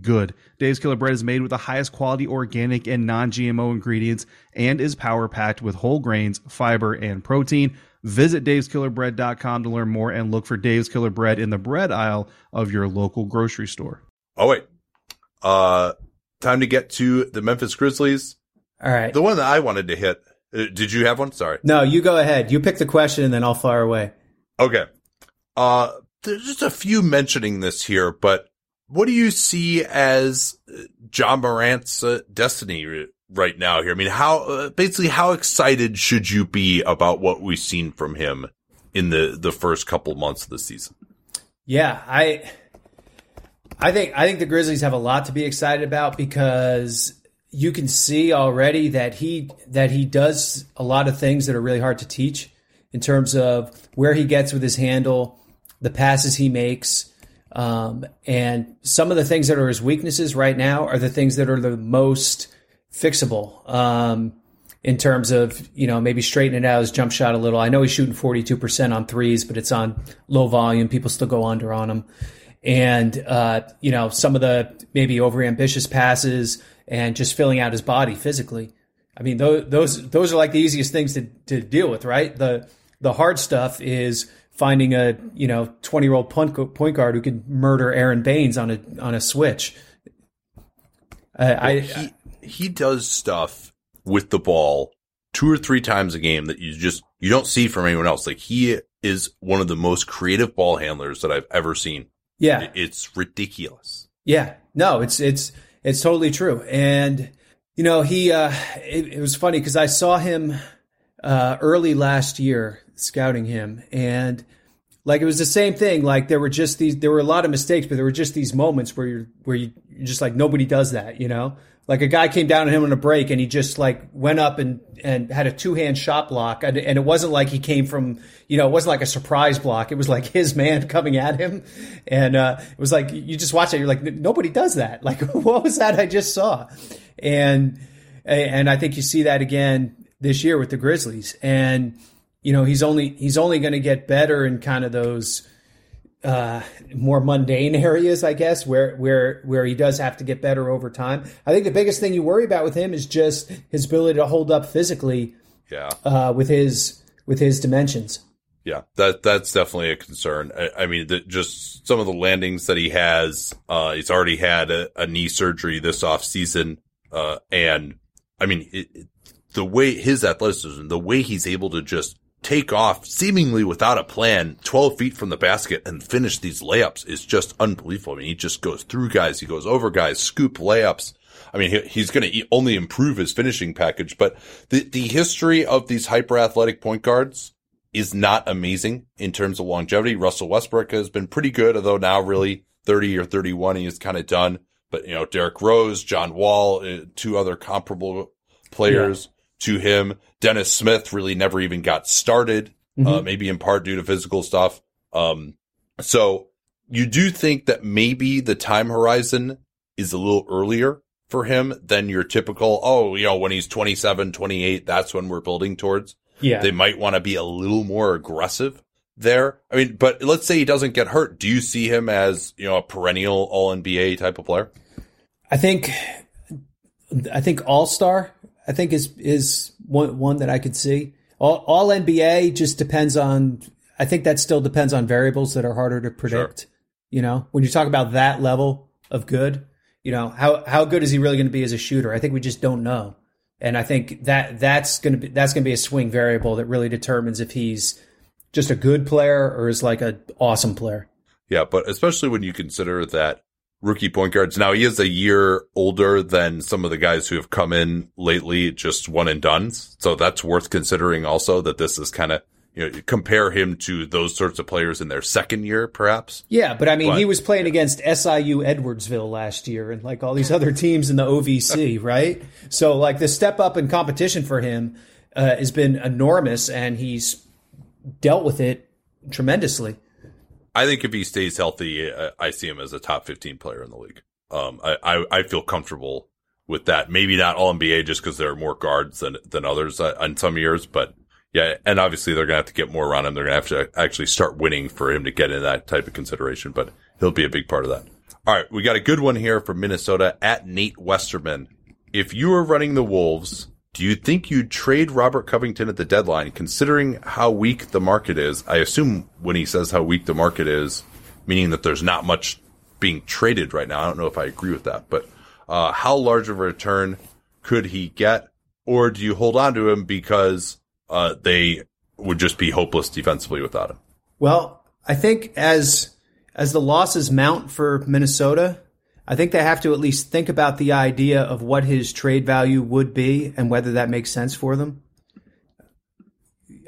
good. Dave's Killer Bread is made with the highest quality organic and non GMO ingredients and is power packed with whole grains, fiber, and protein. Visit daveskillerbread.com to learn more and look for Dave's Killer Bread in the bread aisle of your local grocery store. Oh, wait. Uh, time to get to the Memphis Grizzlies. All right. The one that I wanted to hit. Uh, did you have one? Sorry. No, you go ahead. You pick the question and then I'll fire away. Okay. Uh, there's just a few mentioning this here, but what do you see as Ja Morant's uh, destiny right now here? I mean, how uh, basically how excited should you be about what we've seen from him in the the first couple months of the season? Yeah, I I think I think the Grizzlies have a lot to be excited about because you can see already that he that he does a lot of things that are really hard to teach in terms of where he gets with his handle, the passes he makes, um, and some of the things that are his weaknesses right now are the things that are the most fixable. Um, in terms of, you know, maybe straightening out his jump shot a little. I know he's shooting 42% on threes, but it's on low volume. People still go under on him. And, uh, you know, some of the maybe over ambitious passes and just filling out his body physically. I mean, those those those are like the easiest things to, to deal with, right? The the hard stuff is finding a you know twenty year old point point guard who can murder Aron Baynes on a on a switch. Uh, I, he he does stuff with the ball two or three times a game that you just you don't see from anyone else. Like he is one of the most creative ball handlers that I've ever seen. yeah, It's ridiculous. Yeah, no, it's it's it's totally true. And you know, he uh, it, it was funny because I saw him uh, early last year scouting him, and like it was the same thing. Like there were just these, there were a lot of mistakes, but there were just these moments where you're where you just like nobody does that, you know. Like a guy came down on him on a break, and he just like went up and and had a two hand shot block, and, and it wasn't like he came from, you know, it wasn't like a surprise block. It was like his man coming at him, and uh, it was like you just watch it, you're like nobody does that. Like what was that I just saw? And and I think you see that again this year with the Grizzlies, and you know he's only he's only going to get better in kind of those uh, more mundane areas, I guess, where where where he does have to get better over time. I think the biggest thing you worry about with him is just his ability to hold up physically Yeah. uh, with his with his dimensions. Yeah, that that's definitely a concern. I, I mean, the, just some of the landings that he has. Uh, he's already had a, a knee surgery this off season, uh, and I mean, it, it- the way his athleticism, the way he's able to just take off seemingly without a plan, twelve feet from the basket and finish these layups is just unbelievable. I mean, he just goes through guys, he goes over guys, scoop layups. I mean, he, he's going to only improve his finishing package, but the the history of these hyper athletic point guards is not amazing in terms of longevity. Russell Westbrook has been pretty good, although now really 30 or 31, he is kind of done. But, you know, Derrick Rose, John Wall, uh, two other comparable players to him. Dennis Smith really never even got started, uh, maybe in part due to physical stuff. Um, so you do think that maybe the time horizon is a little earlier for him than your typical, oh, you know, when he's 27, 28, that's when we're building towards Yeah, they might want to be a little more aggressive there. I mean, but let's say he doesn't get hurt. Do you see him as, you know, a perennial all NBA type of player? I think I think All Star. I think is is one one that I could see. All, all NBA just depends on. I think that still depends on variables that are harder to predict. You know, when you talk about that level of good, you know how how good is he really going to be as a shooter? I think we just don't know, and I think that that's going to be that's going to be a swing variable that really determines if he's just a good player or is like an awesome player. Yeah, but especially when you consider that rookie point guards. Now he is a year older than some of the guys who have come in lately, just one and done. So that's worth considering also that this is kind of, you know, compare him to those sorts of players in their second year, perhaps. Yeah, but I mean, But- he was playing against SIU Edwardsville last year and like all these other teams in the OVC, right? So, like, the step up in competition for him uh, has been enormous and he's dealt with it tremendously. I think if he stays healthy, I see him as a top 15 player in the league. Um, I, I, I feel comfortable with that. Maybe not all NBA just because there are more guards than, than others uh, in some years, but yeah. And obviously they're going to have to get more around him. They're going to have to actually start winning for him to get in that type of consideration, but he'll be a big part of that. All right. We got a good one here from Minnesota at Nate Westerman. If you were running the Wolves, do you think you'd trade Robert Covington at the deadline, considering how weak the market is? I assume when he says how weak the market is, meaning that there's not much being traded right now. I don't know if I agree with that, but uh, how large of a return could he get, or do you hold on to him because uh, they would just be hopeless defensively without him? Well, I think as as the losses mount for Minnesota, I think they have to at least think about the idea of what his trade value would be and whether that makes sense for them.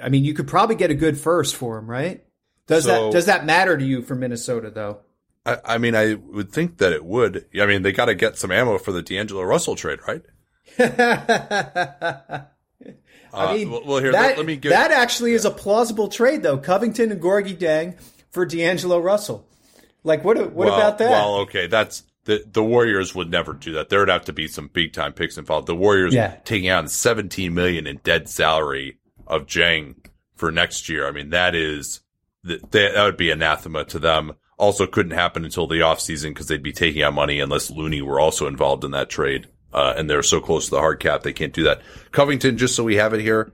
I mean, you could probably get a good first for him, right? Does So- that does that matter to you for Minnesota though? I, I mean, I would think that it would. I mean, they got to get some ammo for the D'Angelo Russell trade, right? I uh, mean, well, well, here, that, let- let me get- that actually is a plausible trade though. Covington and Gorgui Dieng for D'Angelo Russell. Like what? What well, about that? Well, okay, that's the the Warriors would never do that. There would have to be some big time picks involved. The Warriors Yeah. taking on 17 million in dead salary of Dieng for next year. I mean, that is that that would be anathema to them. Also, couldn't happen until the offseason because they'd be taking out money unless Looney were also involved in that trade. Uh, and they're so close to the hard cap, they can't do that. Covington, just so we have it here,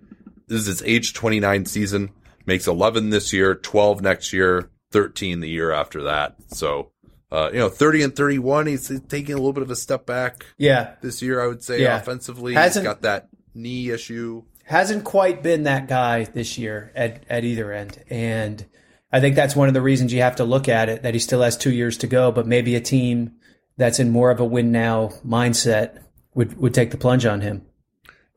this is his age 29 season, makes 11 this year, 12 next year, 13 the year after that. So, uh, you know, 30 and 31, he's taking a little bit of a step back Yeah. this year, I would say, Yeah. offensively. Hasn't- he's got that knee issue. hasn't quite been that guy this year at, at either end. And I think that's one of the reasons you have to look at it that he still has two years to go, but maybe a team that's in more of a win now mindset would, would take the plunge on him.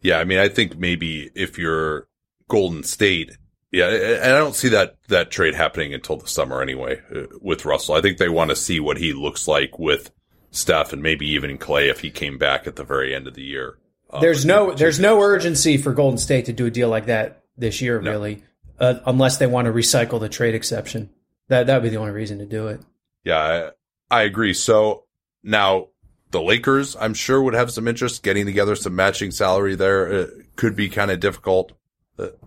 Yeah, I mean, I think maybe if you're Golden State, yeah, and I don't see that that trade happening until the summer anyway uh, with Russell. I think they want to see what he looks like with Steph and maybe even Klay if he came back at the very end of the year. Um, There's no there's no urgency for Golden State to do a deal like that this year, really, uh, unless they want to recycle the trade exception. That that would be the only reason to do it. Yeah, I, I agree. So now the Lakers, I'm sure, would have some interest getting together some matching salary there. It could be kind of difficult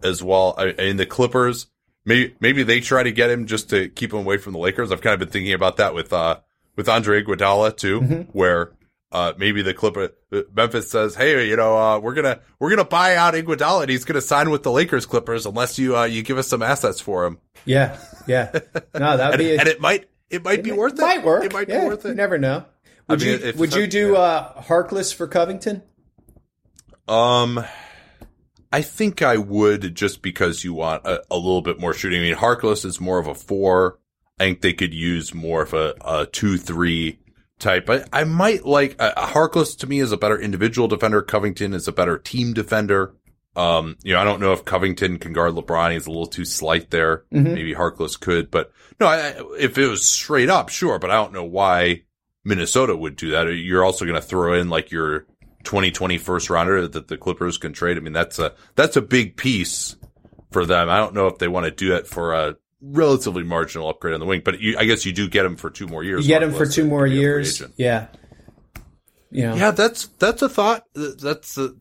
as well. I, the Clippers, maybe maybe they try to get him just to keep him away from the Lakers. I've kind of been thinking about that with uh with Andre Iguodala too, where. Uh, maybe the Clipper uh, Memphis says, "Hey, you know, uh, we're gonna we're gonna buy out Iguodala, and he's gonna sign with the Lakers Clippers unless you uh, you give us some assets for him." Yeah, yeah. No, that would be a, and it might it might be worth it. Might work. It might yeah, be worth You it. never know. Would I mean, you would you do uh, Harkless for Covington? Um, I think I would just because you want a, a little bit more shooting. I mean, Harkless is more of a four. I think they could use more of a, a two, three type. I, I might like uh, Harkless to me is a better individual defender. Covington is a better team defender. Um, you know, I don't know if Covington can guard LeBron. He's a little too slight there. Maybe Harkless could, but no, I- if it was straight up, sure, but I don't know why Minnesota would do that. You're also going to throw in like your 2020 first rounder that the Clippers can trade. I mean, that's a, that's a big piece for them. I don't know if they want to do it for a relatively marginal upgrade on the wing, but you, I guess you do get him for two more years. You get him for two more be a free years. Yeah. You know, Yeah, that's that's a thought. That's a,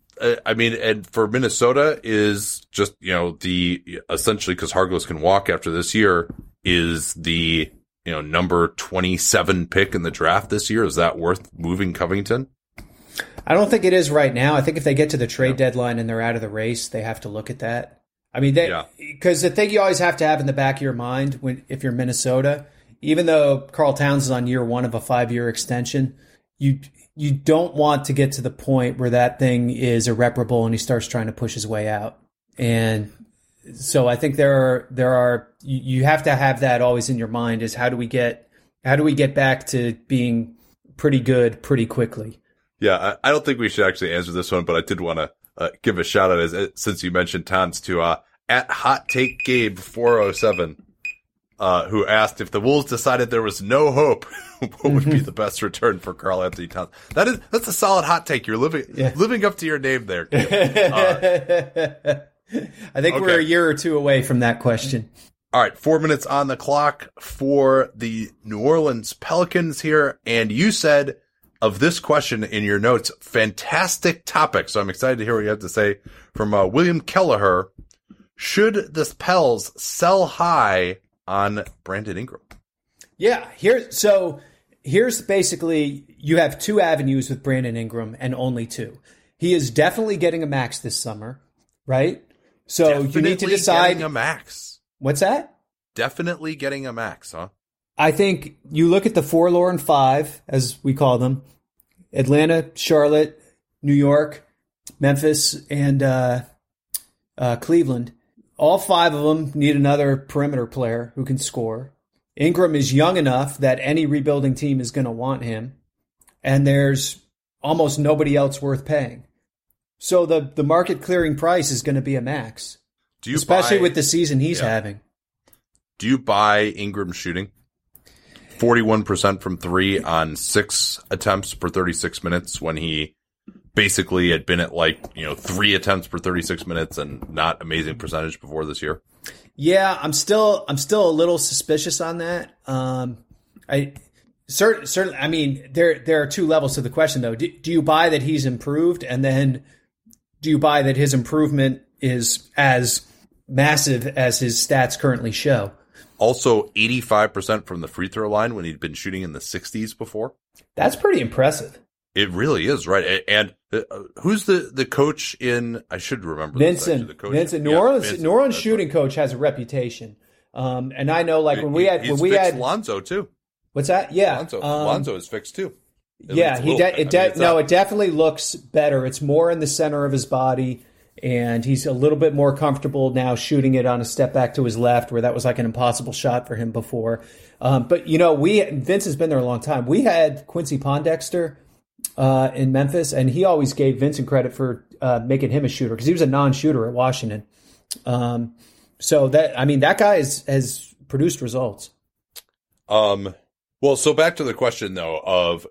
I mean, and for Minnesota is just you know the essentially because Harkless can walk after this year is the you know number twenty seven pick in the draft this year. Is that worth moving Covington? I don't think it is right now. I think if they get to the trade deadline and they're out of the race, they have to look at that. I mean, Yeah. because the thing you always have to have in the back of your mind when if you're Minnesota, even though Carl Towns is on year one of a five year extension, you you don't want to get to the point where that thing is irreparable and he starts trying to push his way out. And so I think there are there are you, you have to have that always in your mind is how do we get how do we get back to being pretty good pretty quickly. Yeah, I, I don't think we should actually answer this one, but I did want to uh, give a shout out as uh, since you mentioned Towns to uh, at Hot Take Gabe four oh seven. Uh, who asked if the Wolves decided there was no hope, what would be the best return for Carl Anthony Towns? That is that's a solid hot take. You're living living up to your name there. Gabe. I think we're a year or two away from that question. All right, four minutes on the clock for the New Orleans Pelicans here. And you said of this question in your notes, fantastic topic. So I'm excited to hear what you have to say from uh, William Kelleher. Should the Pels sell high on Brandon Ingram? Yeah, here so here's basically you have two avenues with Brandon Ingram and only two. He is definitely getting a max this summer, right? So you need to decide a max. what's that? Definitely getting a max, huh? I think you look at the forlorn five, as we call them Atlanta, Charlotte, New York, Memphis, and uh, uh, Cleveland. All five of them need another perimeter player who can score. Ingram is young enough that any rebuilding team is going to want him. And there's almost nobody else worth paying. So the, the market clearing price is going to be a max, Do you especially buy- with the season he's Yeah. having. Do you buy Ingram shooting? 41% from three on six attempts per 36 minutes when he basically had been at like, you know, three attempts per 36 minutes and not amazing percentage before this year. Yeah, I'm still I'm still a little suspicious on that. Um, I certain certainly. I mean, there there are two levels to the question though. Do, do you buy that he's improved, and then do you buy that his improvement is as massive as his stats currently show? Also, 85% from the free throw line when he'd been shooting in the 60s before. That's pretty impressive. It really is right. And uh, who's the the coach in? I should remember. this, actually, Vinson, the coach. Vinson, New Yeah, Orleans, Vinson, New Orleans shooting coach has a reputation. Um, and I know, like right. when we He- had, he's when we had, Lonzo too. what's that? Yeah, Lonzo, um, Lonzo is fixed too. At yeah, he de- it I mean, no, it definitely looks better. It's more in the center of his body, and he's a little bit more comfortable now shooting it on a step back to his left, where that was like an impossible shot for him before. Um, but you know, we Vince has been there a long time. We had Quincy Pondexter uh, in Memphis, and he always gave Vinson credit for uh, making him a shooter because he was a non-shooter at Washington. Um, so that I mean, that guy is, has produced results. Um, well, so back to the question though of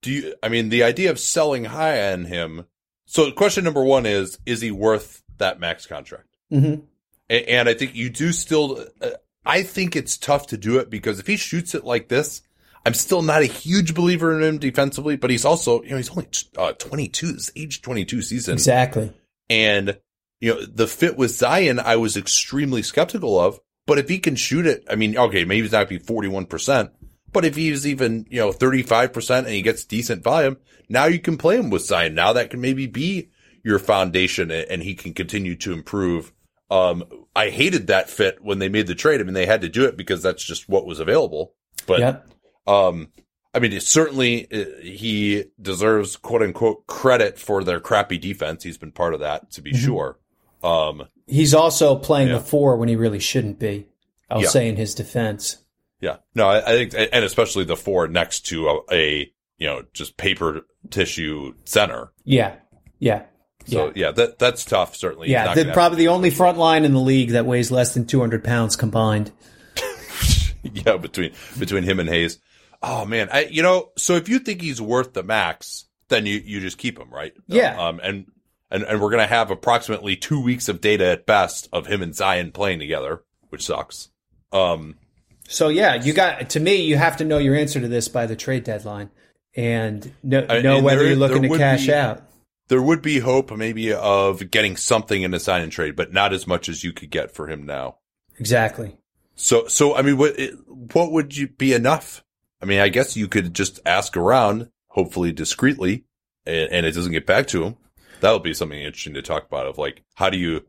do you, I mean, the idea of selling high on him. So question number one is, is he worth that max contract? Mm-hmm. A- And I think you do still, uh, I think it's tough to do it because if he shoots it like this, I'm still not a huge believer in him defensively, but he's also, you know, he's only uh, 22, this age 22 season. Exactly. And, you know, the fit with Zion, I was extremely skeptical of. But if he can shoot it, I mean, okay, maybe he's not be 41%, but if he's even, you know, 35% and he gets decent volume, now you can play him with Zion. Now that can maybe be your foundation and he can continue to improve. Um, I hated that fit when they made the trade. I mean, they had to do it because that's just what was available. But, Yep. um, I mean, it certainly uh, he deserves quote unquote credit for their crappy defense. He's been part of that to be sure. Um, He's also playing Yeah. the four when he really shouldn't be. I'll Yeah. say in his defense. Yeah, no, I, I think, and especially the four next to a, a you know just paper tissue center. Yeah. Yeah. So yeah, that that's tough. Certainly, Yeah. probably the only front line in the league that weighs less than 200 pounds combined. yeah between between him and Hayes. Oh man, I you know so if you think he's worth the max, then you you just keep him, right? Yeah. Um, and and and we're gonna have approximately two weeks of data at best of him and Zion playing together, which sucks. Um, So yeah, you got to me. You have to know your answer to this by the trade deadline, and know, uh, know and whether there- you're looking to cash be- out. there would be hope maybe of getting something in a sign and trade, but not as much as you could get for him now. Exactly. So, so I mean, what what would you be enough? I mean, I guess you could just ask around, hopefully discreetly, and, and it doesn't get back to him. That would be something interesting to talk about. Of like, how do you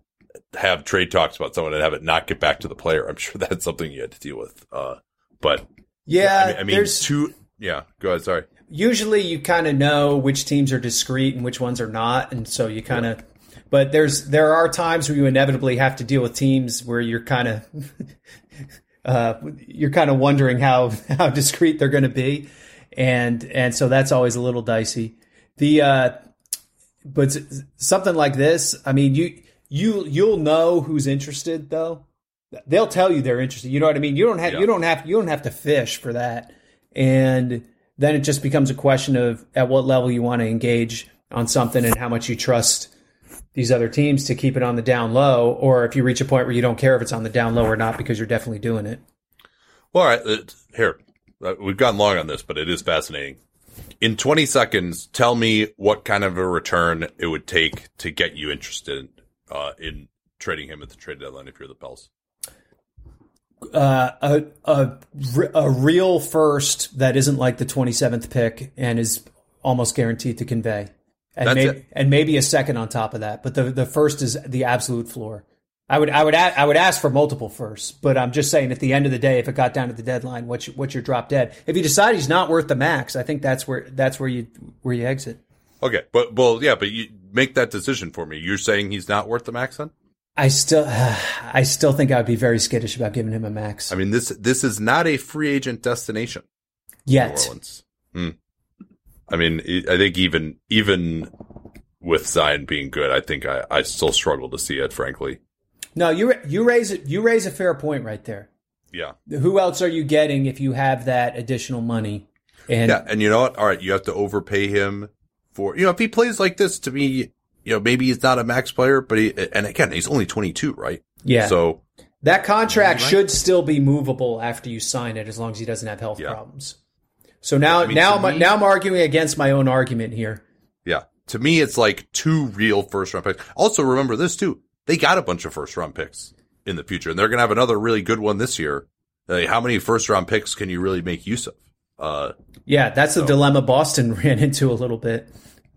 have trade talks about someone and have it not get back to the player? I'm sure that's something you had to deal with. Uh, but Yeah, I mean, I mean there's two. Yeah, go ahead. Sorry. usually you kind of know which teams are discreet and which ones are not, and so you kind of. But there's there are times where you inevitably have to deal with teams where you're kind of uh, you're kind of wondering how how discreet they're going to be, and and so that's always a little dicey. The uh, but something like this, I mean you you you'll know who's interested though. They'll tell you they're interested. You know what I mean? You don't have Yeah. you don't have you don't have to fish for that, and then it just becomes a question of at what level you want to engage on something and how much you trust these other teams to keep it on the down low, or if you reach a point where you don't care if it's on the down low or not because you're definitely doing it. Well, all right. uh, Here, uh, we've gone long on this, but it is fascinating. In 20 seconds, tell me what kind of a return it would take to get you interested uh, in trading him at the trade deadline if you're the Pels. Uh, a, a a real first that isn't like the 27th pick and is almost guaranteed to convey, and maybe and maybe a second on top of that. But the the first is the absolute floor. I would I would a- I would ask for multiple firsts, but I'm just saying at the end of the day, if it got down to the deadline, what's your, what's your drop dead? If you decide he's not worth the max, I think that's where that's where you where you exit. Okay, but well, yeah, but you make that decision for me. You're saying he's not worth the max then? I still I still think I would be very skittish about giving him a max. I mean, this this is not a free agent destination. New yet. Orleans. Hmm. I mean, I think even even with Zion being good, I think I, I still struggle to see it. Frankly, No, you you raise it. You raise a fair point right there. yeah. Who else are you getting if you have that additional money? And Yeah, and you know what? All right, you have to overpay him for you know if he plays like this. To me, you know, maybe he's not a max player, but he and again he's only twenty two, right? yeah, So that contract Right. should still be movable after you sign it, as long as he doesn't have health Yeah. problems. So now, I mean, now, me, now I'm arguing against my own argument here. yeah, to me it's like two real first round picks. Also, remember this too: they got a bunch of first round picks in the future, and they're going to have another really good one this year. Like, how many first round picks can you really make use of? Uh, Yeah, that's the dilemma Boston ran into a little bit.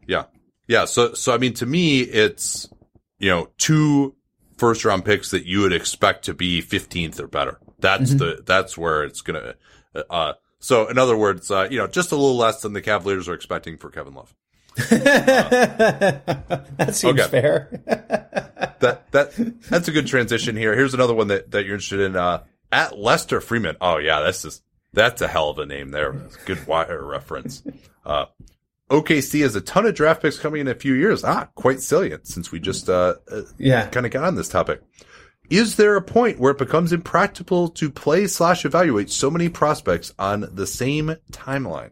Yeah, yeah. So, so I mean, to me, it's you know two first round picks that you would expect to be 15th or better. That's the that's where it's gonna. Uh, so in other words, uh, you know, just a little less than the Cavaliers are expecting for Kevin Love. that seems Okay. fair. that that that's a good transition here. Here's another one that, that you're interested in. Uh, at Lester Freamon. Oh yeah, that's just that's a hell of a name there. Good wire reference. Uh, OKC has a ton of draft picks coming in a few years. Ah, quite salient since we just uh, uh yeah. kind of got on this topic. Is there a point where it becomes impractical to play slash evaluate so many prospects on the same timeline?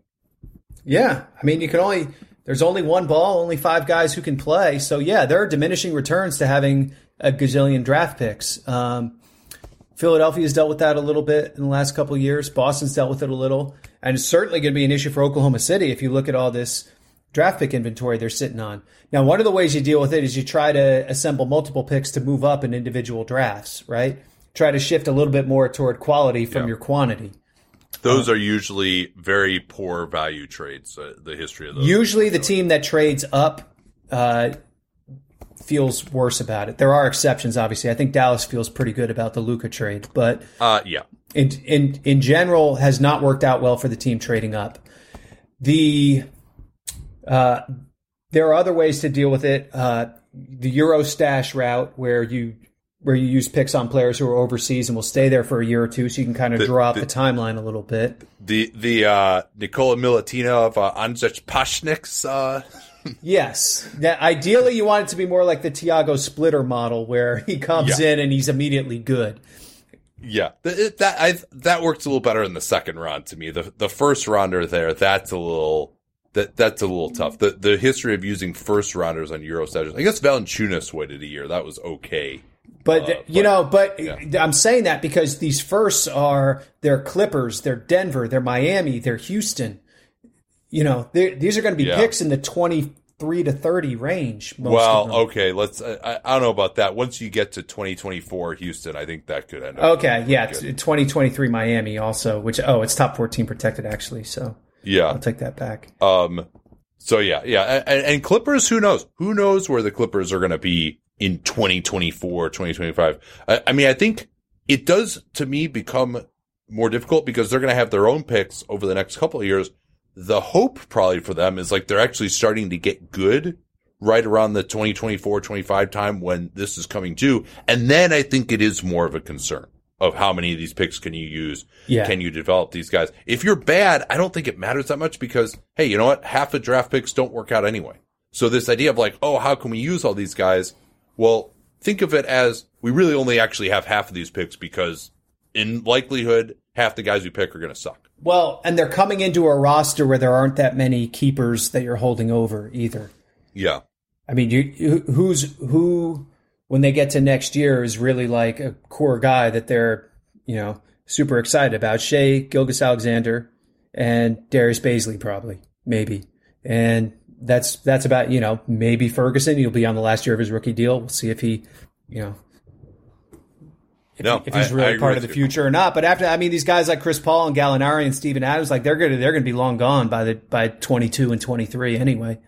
Yeah. I mean, you can only, there's only one ball, only five guys who can play. So, yeah, there are diminishing returns to having a gazillion draft picks. Um, Philadelphia's dealt with that a little bit in the last couple of years. Boston's dealt with it a little. And it's certainly going to be an issue for Oklahoma City if you look at all this draft pick inventory they're sitting on. Now, one of the ways you deal with it is you try to assemble multiple picks to move up in individual drafts, right? Try to shift a little bit more toward quality from Yeah. your quantity. Those are usually very poor value trades. Uh, the history of those. Usually, the team that trades up uh, feels worse about it. There are exceptions, obviously. I think Dallas feels pretty good about the Luka trade, but uh, yeah. In in in general, has not worked out well for the team trading up. The uh, there are other ways to deal with it. Uh, the Euro stash route, where you where you use picks on players who are overseas and will stay there for a year or two, so you can kind of draw out the, timeline a little bit. The the uh, Nikola Milutinov of uh, Andrzej Pashnik's uh, Yes. That ideally, you want it to be more like the Tiago Splitter model, where he comes Yeah. in and he's immediately good. Yeah, Th- it- that I that works a little better in the second round to me. The the first rounder there, that's a little that that's a little tough. The the history of using first rounders on Euro stashes. I guess Valanciunas waited a year. That was okay. But th- you know, but yeah. I'm saying that because these firsts are they're Clippers, they're Denver, they're Miami, they're Houston. You know, they're- these are going to be Yeah. picks in the 23 to 30 range. Most of Well, okay, let's. I, I don't know about that. Once you get to 2024 Houston, I think that could end up. okay, yeah, 2023 Miami also, which oh, it's top 14 protected actually, so Yeah. I'll take that back. Um. So yeah, yeah, and, and Clippers. Who knows? Who knows where the Clippers are going to be in 2024, 2025? I, I mean, I think it does to me become more difficult because they're going to have their own picks over the next couple of years. The hope probably for them is like they're actually starting to get good right around the 2024, 25 time when this is coming due. And then I think it is more of a concern of how many of these picks can you use? Yeah. Can you develop these guys? If you're bad, I don't think it matters that much because, hey, you know what? Half the draft picks don't work out anyway. So this idea of like, oh, how can we use all these guys? Well, think of it as we really only actually have half of these picks because in likelihood, half the guys you pick are going to suck. Well, and they're coming into a roster where there aren't that many keepers that you're holding over either. Yeah. I mean, you, who's who when they get to next year is really like a core guy that they're you know super excited about. Shai Gilgeous-Alexander and Darius Bazley probably maybe, and that's that's about you know maybe Ferguson. He'll be on the last year of his rookie deal. We'll see if he you know. If, No, he- if he's I- I really agree part of the you. future or not, but after I mean these guys like Chris Paul and Gallinari and Steven Adams, like they're gonna they're gonna be long gone by the by twenty two and twenty three anyway.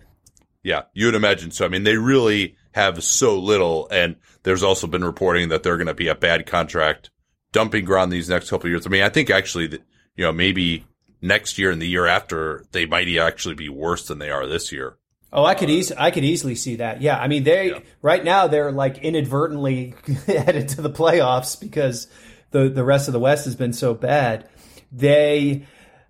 Yeah, you would imagine so. I mean, they really have so little, and there's also been reporting that they're going to be a bad contract dumping ground these next couple of years. I mean, I think actually, that, you know, maybe next year and the year after, they might actually be worse than they are this year. Oh, I could easily, I could easily see that. Yeah, I mean, they right now they're like inadvertently headed to the playoffs because the the rest of the West has been so bad. They,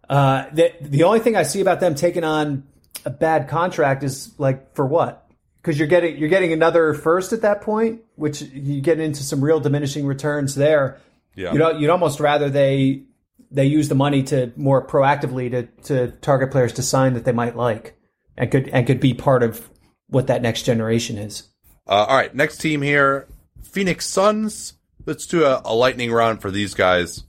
uh, the the only thing I see about them taking on a bad contract is like for what? Because you're getting you're getting another first at that point, which you get into some real diminishing returns there. Yeah. You know, you'd almost rather they they use the money to more proactively to to target players to sign that they might like and could and could be part of what that next generation is. Uh, all right, next team here, Phoenix Suns. Let's do a, a lightning round for these guys.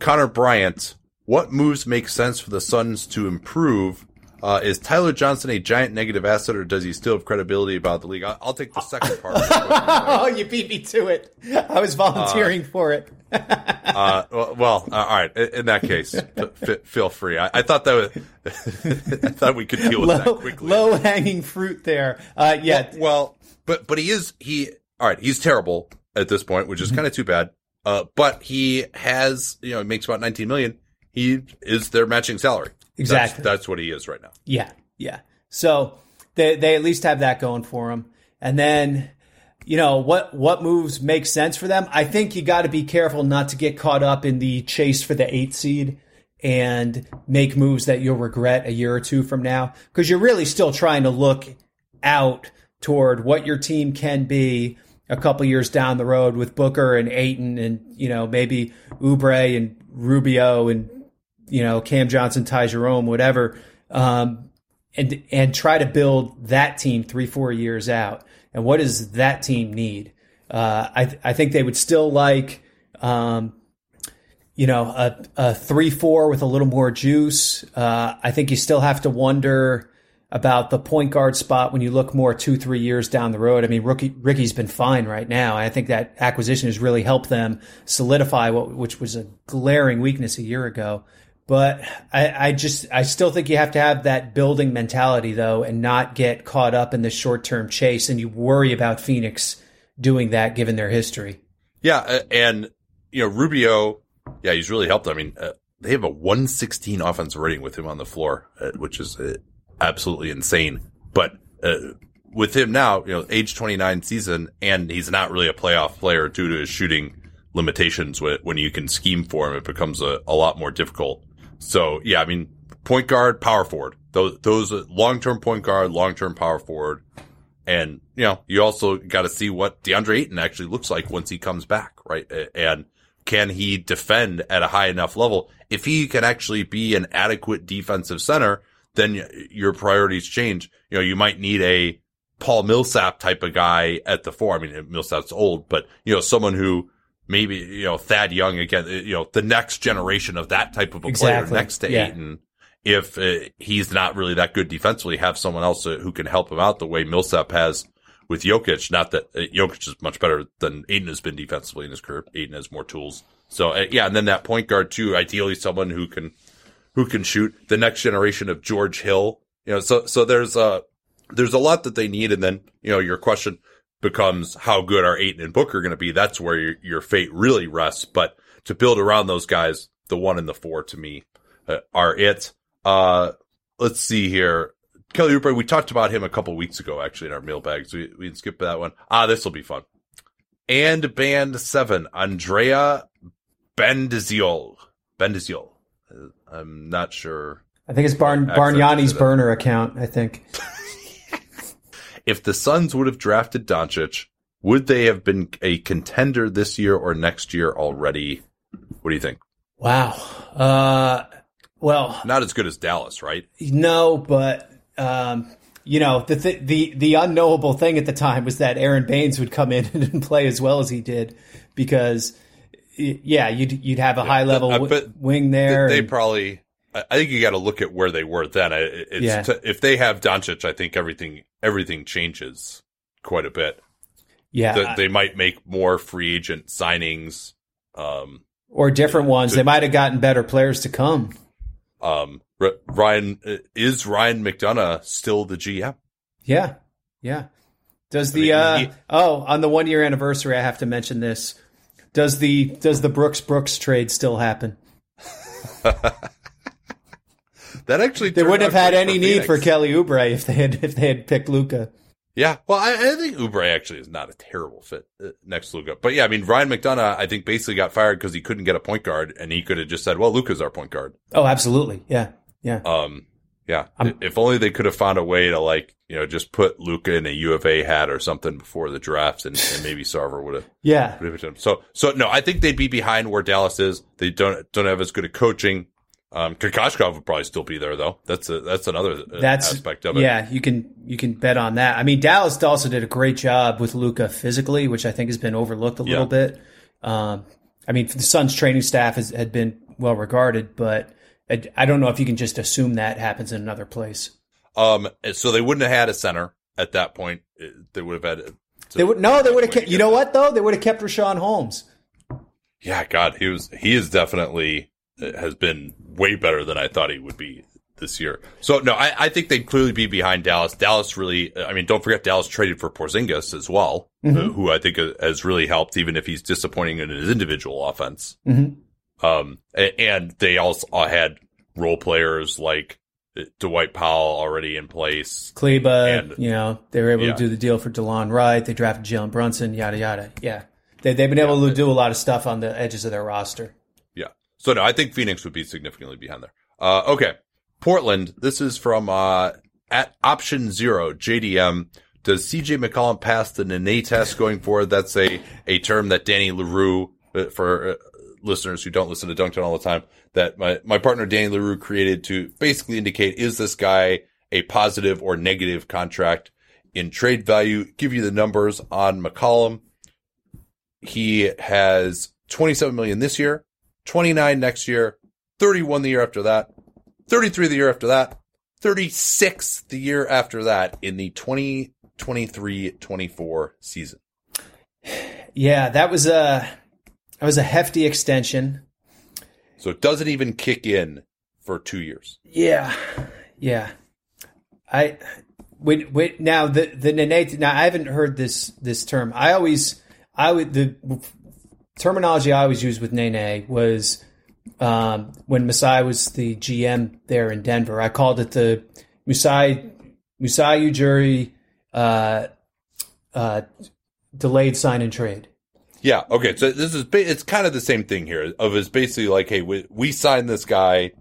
Connor Bryant, what moves make sense for the Suns to improve Uh, is Tyler Johnson a giant negative asset, or does he still have credibility about the league? I'll, I'll take the second part. oh, you beat me to it. I was volunteering for it. uh, well, well uh, all right. In, in that case, f- f- feel free. I, I, thought that was, I thought we could deal with low, that quickly. Low hanging fruit there. Uh, yeah. Well, well, but but he is he. All right, he's terrible at this point, which is kind of too bad. Uh, but he has, you know, makes about 19 million. He is their matching salary. Exactly. That's, that's what he is right now. Yeah. Yeah. So they, they at least have that going for them. And then, you know, what, what moves make sense for them? I think you got to be careful not to get caught up in the chase for the eight seed and make moves that you'll regret a year or two from now. Cause you're really still trying to look out toward what your team can be a couple years down the road with Booker and Ayton and, you know, maybe Oubre and Rubio and, you know, Cam Johnson, Ty Jerome, whatever. Um, and, and try to build that team three, four years out. And what does that team need? Uh, I, I think they would still like, um, you know, a, a three, four with a little more juice. Uh, I think you still have to wonder, about the point guard spot when you look more two, three years down the road. I mean, Rookie, Ricky's been fine right now. I think that acquisition has really helped them solidify what, which was a glaring weakness a year ago. But I, I just, I still think you have to have that building mentality though, and not get caught up in the short term chase. And you worry about Phoenix doing that given their history. Yeah. And, you know, Rubio, yeah, he's really helped. I mean, uh, they have a 116 offensive rating with him on the floor, uh, which is, uh, absolutely insane. But uh, with him now, you know, age 29 season, and he's not really a playoff player due to his shooting limitations. When you can scheme for him, it becomes a, a lot more difficult. So yeah, I mean, point guard, power forward, those, those long term point guard, long term power forward. And, you know, you also got to see what DeAndre Ayton actually looks like once he comes back, right? And can he defend at a high enough level? If he can actually be an adequate defensive center, then your priorities change. You know, you might need a Paul Millsap type of guy at the four. I mean, Millsap's old, but you know, someone who maybe, you know, Thad Young again, you know, the next generation of that type of a exactly. player next to yeah. Ayton. If uh, he's not really that good defensively, have someone else uh, who can help him out the way Millsap has with Jokic. Not that uh, Jokic is much better than Ayton has been defensively in his career. Ayton has more tools. So uh, yeah, and then that point guard too, ideally someone who can who can shoot the next generation of George Hill. You know, so, so there's a, there's a lot that they need. And then, you know, your question becomes how good are Ayton and Booker going to be? That's where your, your fate really rests. But to build around those guys, the one and the four to me uh, are it. Uh, let's see here. Kelly Oubre, we talked about him a couple weeks ago, actually, in our mailbags. We, we can skip that one. Ah, this will be fun. And band seven, Andrea Bendeziol. Bendeziol. I'm not sure. I think it's Barn Bargnani's burner account. I think. if the Suns would have drafted Doncic, would they have been a contender this year or next year already? What do you think? Wow. Uh, well, not as good as Dallas, right? No, but um, you know the th- the the unknowable thing at the time was that Aron Baynes would come in and play as well as he did because yeah, you'd you'd have a yeah, high level w- wing there. They and, probably. I think you got to look at where they were then. It's yeah. t- if they have Doncic, I think everything everything changes quite a bit. Yeah, the, they might make more free agent signings, um, or different ones. To, they might have gotten better players to come. Um, Ryan is Ryan McDonough still the GM? Yeah, yeah. Does the I mean, uh, he, oh on the one year anniversary? I have to mention this. Does the does the Brooks Brooks trade still happen? that actually they wouldn't have had any need for Kelly Oubre if they had if they had picked Luka. Yeah, well, I, I, think Oubre actually is not a terrible fit uh, next to Luka. But yeah, I mean, Ryan McDonough, I think basically got fired because he couldn't get a point guard, and he could have just said, "Well, Luka's our point guard." Oh, absolutely, yeah, yeah. Um, yeah. I'm, if only they could have found a way to like, you know, just put Luka in a U of A hat or something before the drafts and, and maybe Sarver would have. yeah. Would have so, so no, I think they'd be behind where Dallas is. They don't, don't have as good a coaching. Um, would probably still be there though. That's a, that's another uh, that's, aspect of it. Yeah. You can, you can bet on that. I mean, Dallas also did a great job with Luka physically, which I think has been overlooked a little yeah. bit. Um, I mean, the Suns training staff has, had been well regarded, but I, I don't know if you can just assume that happens in another place. Um, so they wouldn't have had a center at that point. They would have had. They would no. They would have kept. You know what though? They would have kept Richaun Holmes. Yeah, God, he was. He is definitely has been way better than I thought he would be this year. So no, I, I think they'd clearly be behind Dallas. Dallas really. I mean, don't forget Dallas traded for Porzingis as well, mm-hmm. uh, who I think has really helped, even if he's disappointing in his individual offense. Mm-hmm. Um, and they also had role players like Dwight Powell already in place. Kleber, and, you know, they were able yeah. to do the deal for Delon Wright. They drafted Jalen Brunson, yada, yada. Yeah. They, they've been able yeah, to do a lot of stuff on the edges of their roster. So, no, I think Phoenix would be significantly behind there. Uh, okay. Portland. This is from, uh, at option zero, JDM. Does CJ McCollum pass the Nene test going forward? That's a, a term that Danny Leroux, uh, for uh, listeners who don't listen to Dunc'd all the time, that my, my partner Danny Leroux created to basically indicate is this guy a positive or negative contract in trade value? Give you the numbers on McCollum. He has 27 million this year, 29 next year, 31 the year after that, 33 the year after that, 36 the year after that in the 2023-24 season. Yeah, that was a that was a hefty extension. So it doesn't even kick in for two years. Yeah, yeah. I wait, wait. Now the the Nene. Now I haven't heard this this term. I always I would the terminology I always used with Nene was um, when Masai was the GM there in Denver. I called it the Masai Masai Ujiri uh, uh, delayed sign and trade. Yeah. Okay. So this is it's kind of the same thing here. Of is basically like, hey, we, we signed this guy,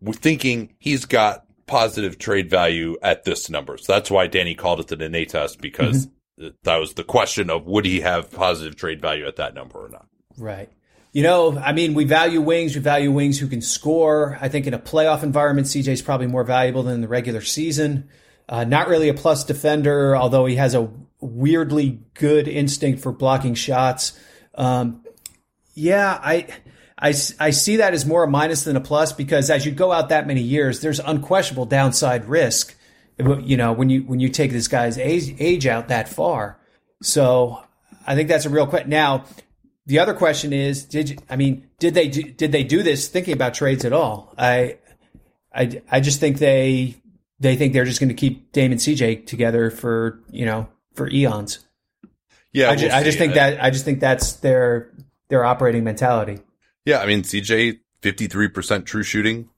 we're thinking he's got positive trade value at this number. So that's why Danny called it the Nene test because mm-hmm. That was the question of would he have positive trade value at that number or not. Right. You know, I mean, we value wings. We value wings who can score. I think in a playoff environment, CJ is probably more valuable than in the regular season. Uh, not really a plus defender, although he has a weirdly good instinct for blocking shots. Um, yeah, I, I, I see that as more a minus than a plus because as you go out that many years, there's unquestionable downside risk. You know, when you when you take this guy's age, age out that far, so I think that's a real question. Now, the other question is, did you, I mean, did they do, did they do this thinking about trades at all? I, I, I just think they they think they're just going to keep Dame and CJ together for you know for eons. Yeah, I, we'll just, I just think that I just think that's their their operating mentality. Yeah, I mean CJ fifty three percent true shooting.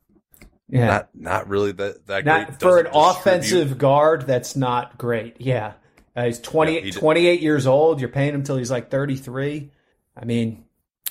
Yeah, not not really that that not, great for an offensive guard. That's not great. Yeah, uh, he's 20, yeah, he 28 years old. You're paying him till he's like thirty three. I mean,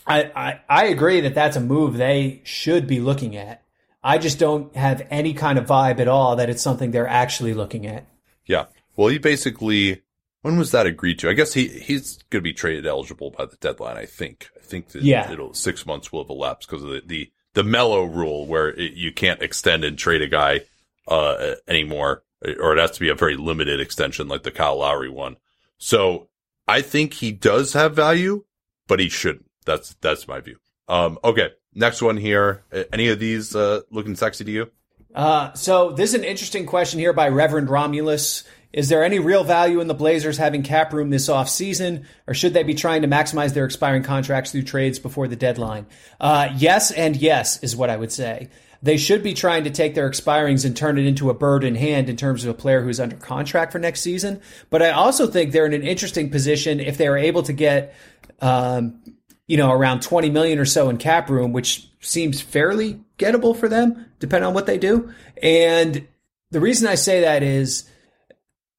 I, I I agree that that's a move they should be looking at. I just don't have any kind of vibe at all that it's something they're actually looking at. Yeah. Well, he basically when was that agreed to? I guess he he's going to be traded eligible by the deadline. I think. I think that yeah. it'll six months will have elapsed because of the the, the Melo rule where it, you can't extend and trade a guy uh, anymore, or it has to be a very limited extension like the Kyle Lowry one. So I think he does have value, but he shouldn't. That's that's my view. Um, okay, next one here. Any of these uh, looking sexy to you? Uh, so this is an interesting question here by Reverend Romulus. Is there any real value in the Blazers having cap room this offseason, or should they be trying to maximize their expiring contracts through trades before the deadline? Uh, yes, and yes is what I would say. They should be trying to take their expirings and turn it into a bird in hand in terms of a player who's under contract for next season. But I also think they're in an interesting position if they are able to get, um, you know, around 20 million or so in cap room, which seems fairly gettable for them, depending on what they do. And the reason I say that is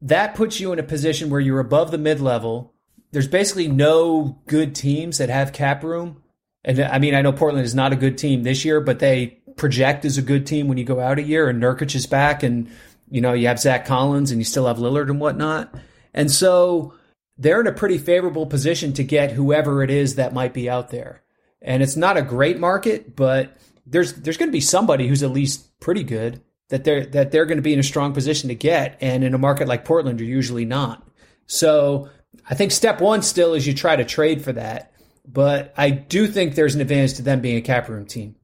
that puts you in a position where you're above the mid level. There's basically no good teams that have cap room. And I mean, I know Portland is not a good team this year, but they project as a good team when you go out a year and Nurkic is back and, you know, you have Zach Collins and you still have Lillard and whatnot. And so they're in a pretty favorable position to get whoever it is that might be out there. And it's not a great market, but there's there's going to be somebody who's at least pretty good that they're that they're going to be in a strong position to get. And in a market like Portland, you're usually not. So I think step one still is you try to trade for that. But I do think there's an advantage to them being a cap room team.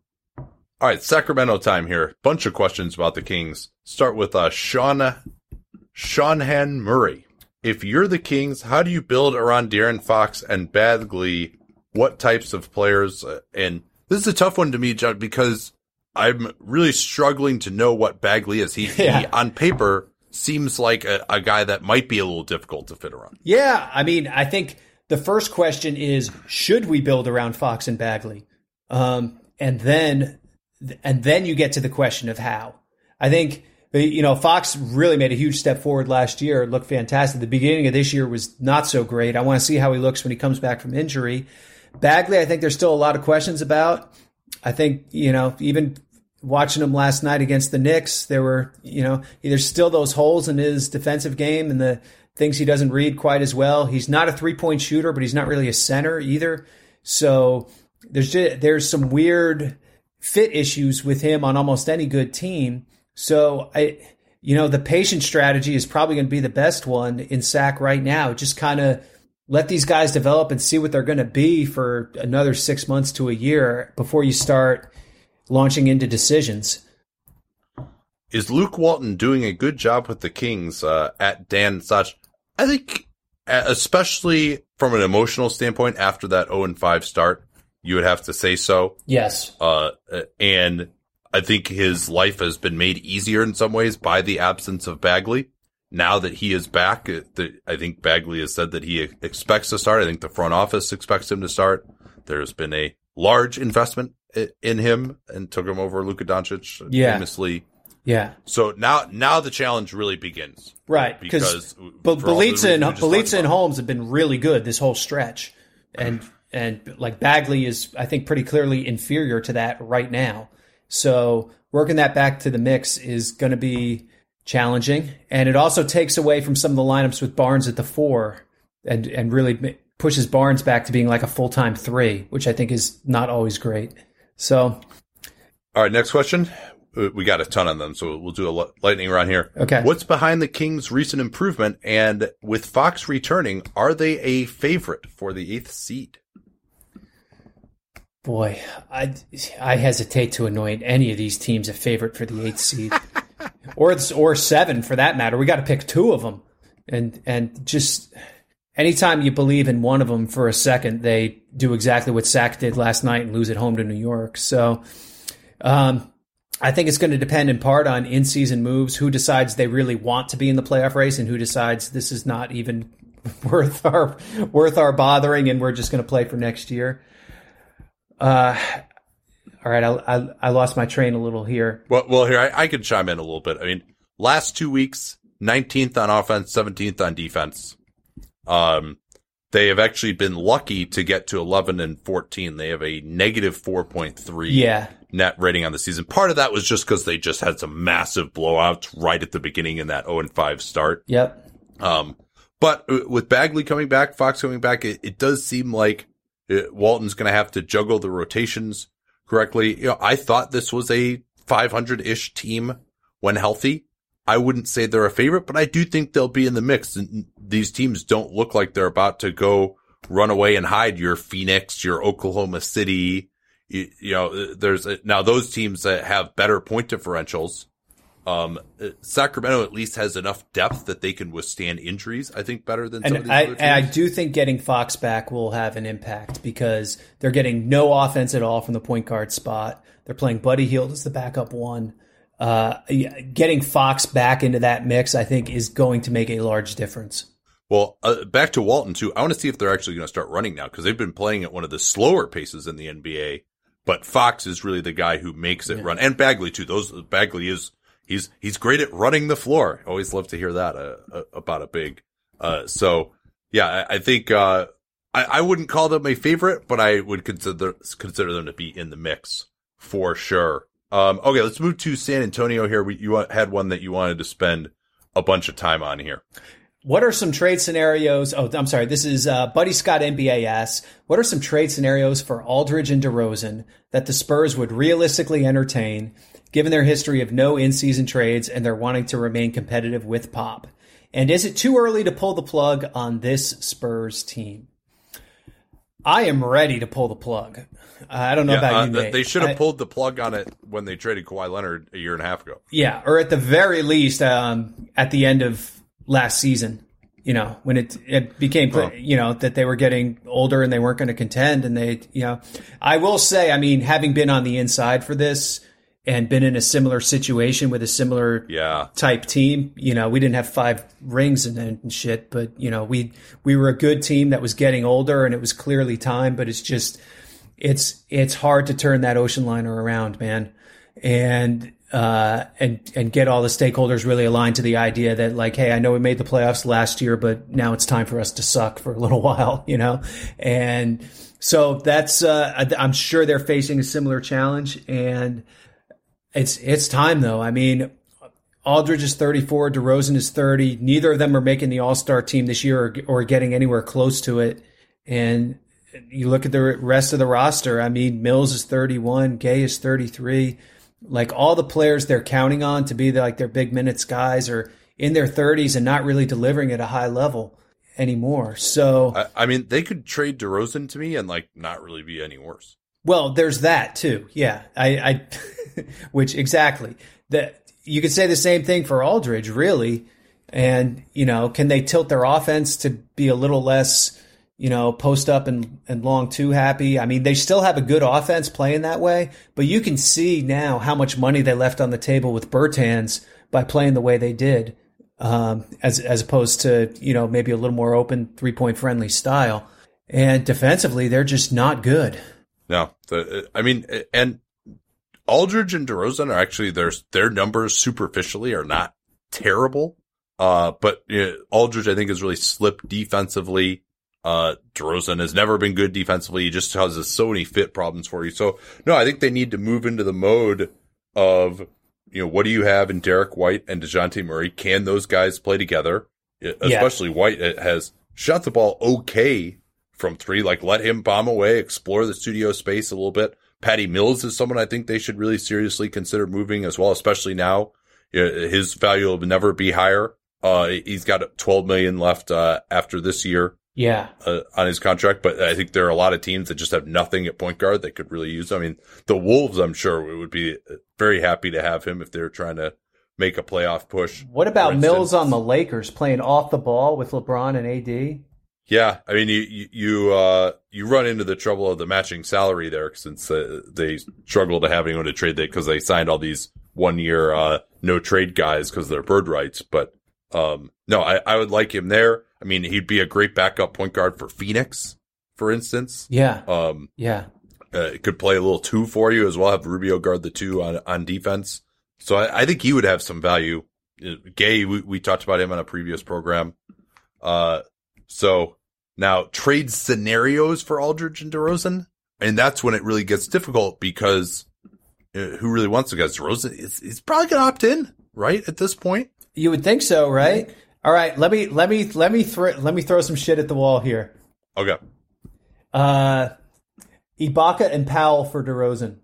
All right, Sacramento time here. Bunch of questions about the Kings. Start with uh, Sean Sean Murray. If you're the Kings, how do you build around De'Aaron Fox and Bagley? What types of players? Uh, and this is a tough one to me, John, because I'm really struggling to know what Bagley is. He, Yeah. he on paper seems like a, a guy that might be a little difficult to fit around. Yeah, I mean, I think the first question is should we build around Fox and Bagley? Um, and then and then you get to the question of how. I think you know Fox really made a huge step forward last year. It looked fantastic. The beginning of this year was not so great. I want to see how he looks when he comes back from injury. Bagley, I think there's still a lot of questions about. I think you know even watching him last night against the Knicks, there were you know there's still those holes in his defensive game and the things he doesn't read quite as well. He's not a three point shooter, but he's not really a center either. So there's just, there's some weird fit issues with him on almost any good team. So I, you know, the patient strategy is probably going to be the best one in SAC right now. Just kind of let these guys develop and see what they're going to be for another six months to a year before you start launching into decisions. Is Luke Walton doing a good job with the Kings uh, at Dan Sach? I think, uh, especially from an emotional standpoint, after that 0 and 5 start, you would have to say so. Yes. Uh, and I think his life has been made easier in some ways by the absence of Bagley. Now that he is back, uh, the, I think Bagley has said that he expects to start. I think the front office expects him to start. There's been a large investment in him and took him over Luka Doncic Yeah. famously. Yeah. So now, now the challenge really begins. Right, Because for Bjelica and Bjelica and. Holmes have been really good this whole stretch, and and like Bagley is I think pretty clearly inferior to that right now. So working that back to the mix is going to be challenging, and it also takes away from some of the lineups with Barnes at the four, and and really pushes Barnes back to being like a full time three, which I think is not always great. So All right, next question. Uh, We got a ton of them, so we'll do a lightning round here. Okay. What's behind the Kings' recent improvement? And with Fox returning, are they a favorite for the eighth seed? Boy, I I hesitate to anoint any of these teams a favorite for the eighth seed, or or seven for that matter. We got to pick two of them, and and just anytime you believe in one of them for a second, they do exactly what Sac did last night and lose at home to New York. So, um, I think it's going to depend in part on in season moves, who decides they really want to be in the playoff race, and who decides this is not even worth our worth our bothering, and we're just going to play for next year. Uh, all right, I, I I lost my train a little here. Well, well, here I, I could chime in a little bit. I mean, last two weeks, 19th on offense, 17th on defense. Um, they have actually been lucky to get to 11 and 14. They have a negative 4.3 Yeah, net rating on the season. Part of that was just because they just had some massive blowouts right at the beginning in that 0 and 5 start. yep, Um, but uh, with Bagley coming back, Fox coming back, it, it does seem like uh, Walton's going to have to juggle the rotations correctly. You know, I thought this was a 500 ish team when healthy. I wouldn't say they're a favorite, but I do think they'll be in the mix. And these teams don't look like they're about to go run away and hide your Phoenix, your Oklahoma City. You, you know, there's a, now those teams that have better point differentials. Um, uh, Sacramento at least has enough depth that they can withstand injuries. I think better than some of and these I and I do think getting Fox back will have an impact because they're getting no offense at all from the point guard spot. They're playing Buddy Hield as the backup one. Uh, getting Fox back into that mix, I think, is going to make a large difference. Well, uh, back to Walton too. I want to see if they're actually going to start running now because they've been playing at one of the slower paces in the NBA. But Fox is really the guy who makes it run, and Bagley too. Those Bagley is he's he's great at running the floor. Always love to hear that uh, uh, about a big. Uh, so yeah, I, I think uh, I, I wouldn't call them a favorite, but I would consider consider them to be in the mix for sure. Um, okay, let's move to San Antonio here. We, you had one that you wanted to spend a bunch of time on here. What are some trade scenarios? Oh, I'm sorry. This is uh, Buddy Scott NBA asks, what are some trade scenarios for Aldridge and DeRozan that the Spurs would realistically entertain, given their history of no in-season trades and their wanting to remain competitive with Pop? And is it too early to pull the plug on this Spurs team? I am ready to pull the plug. I don't know Yeah, about uh, you, they should have I- pulled the plug on it when they traded Kawhi Leonard a year and a half ago. Yeah, or at the very least, um, at the end of last season, you know, when it it became clear, you know, that they were getting older and they weren't going to contend, and they, you know, I will say, I mean, having been on the inside for this and been in a similar situation with a similar Yeah, type team. You know, we didn't have five rings and, and shit, but you know, we we were a good team that was getting older, and it was clearly time. But it's just, it's it's hard to turn that ocean liner around, man, and uh, and and get all the stakeholders really aligned to the idea that like, hey, I know we made the playoffs last year, but now it's time for us to suck for a little while, you know, and. So that's uh, I'm sure they're facing a similar challenge, and it's it's time though. I mean, Aldridge is 34, DeRozan is 30. Neither of them are making the All Star team this year or, or getting anywhere close to it. And you look at the rest of the roster. I mean, Mills is 31, Gay is 33. Like all the players they're counting on to be the, like their big minutes guys are in their 30s and not really delivering at a high level anymore. So, I, I mean, they could trade DeRozan to me and like not really be any worse. Well, there's that too. Yeah, I, I which exactly that you could say the same thing for Aldridge, really. And you know, can they tilt their offense to be a little less, you know, post up and and long too happy? I mean, they still have a good offense playing that way, but you can see now how much money they left on the table with Bertans by playing the way they did, um, as as opposed to you know maybe a little more open three point friendly style. And defensively, they're just not good. No, the, I mean, and Aldridge and DeRozan are actually their their numbers superficially are not terrible. Uh, but uh, Aldridge I think has really slipped defensively. Uh, DeRozan has never been good defensively. He just causes so many fit problems for you. So no, I think they need to move into the mode of you know what do you have in Derrick White and Dejounte Murray? Can those guys play together? Especially White uh, has shot the ball okay from three. Like let him bomb away, explore the studio space a little bit. Patty Mills is someone I think they should really seriously consider moving as well, especially now. His value will never be higher. Uh, he's got 12 million left, uh, after this year, Yeah. uh, on his contract, but I think there are a lot of teams that just have nothing at point guard that could really use. him. I mean, the Wolves, I'm sure would be very happy to have him if they're trying to make a playoff push. What about Mills on the Lakers playing off the ball with LeBron and AD? Yeah, I mean, you you uh, you run into the trouble of the matching salary there since uh, they struggle to have anyone to trade that because they signed all these one year uh, no trade guys because their bird rights. But um, no, I, I would like him there. I mean, he'd be a great backup point guard for Phoenix, for instance. Yeah. Um, Yeah. uh, could play a little two for you as well. Have Rubio guard the two on on defense. So I, I think he would have some value. Uh, Gay, we, we talked about him on a previous program. Uh, so now trade scenarios for Aldridge and DeRozan, and that's when it really gets difficult because uh, who really wants to guys? DeRozan is he's probably gonna opt in, right? At this point, You would think so, right? All right, let me let me let me throw let me throw some shit at the wall here. okay. Uh Ibaka and Powell for DeRozan.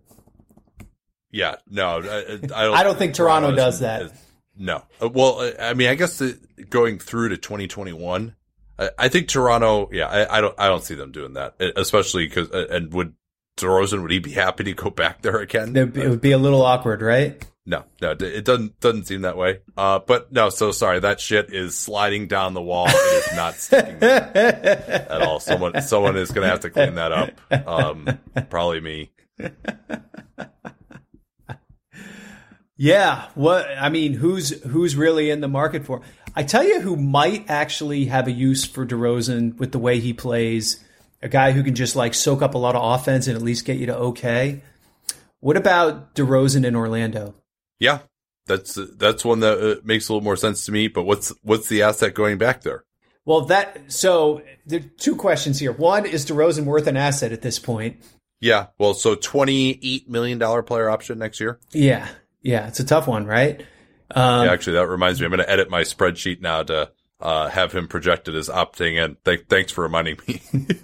Yeah, no, I, I don't. I don't think Toronto does that. is- no, Uh, well, uh, I mean, I guess the, going through to 2021, I, I think Toronto. Yeah, I, I don't. I don't see them doing that, uh, especially because. And would DeRozan would he be happy to go back there again? It it would be a little awkward, right? No, no, it- doesn't doesn't seem that way. Uh, but no, so sorry. That shit is sliding down the wall. It is not sticking at all. Someone someone is gonna have to clean that up. Um, probably me. Yeah, what I mean, who's who's really in the market for? I tell you, who might actually have a use for DeRozan with the way he plays, a guy who can just like soak up a lot of offense and at least get you to okay. What about DeRozan in Orlando? Yeah, that's that's one that uh, makes a little more sense to me. But what's what's the asset going back there? Well, that so there are two questions here. One is DeRozan worth an asset at this point? Yeah, well, so twenty eight million dollar player option next year. Yeah, yeah, it's a tough one, right? Um, yeah, actually, that reminds me. I'm going to edit my spreadsheet now to uh, have him projected as opting in. Th- thanks for reminding me.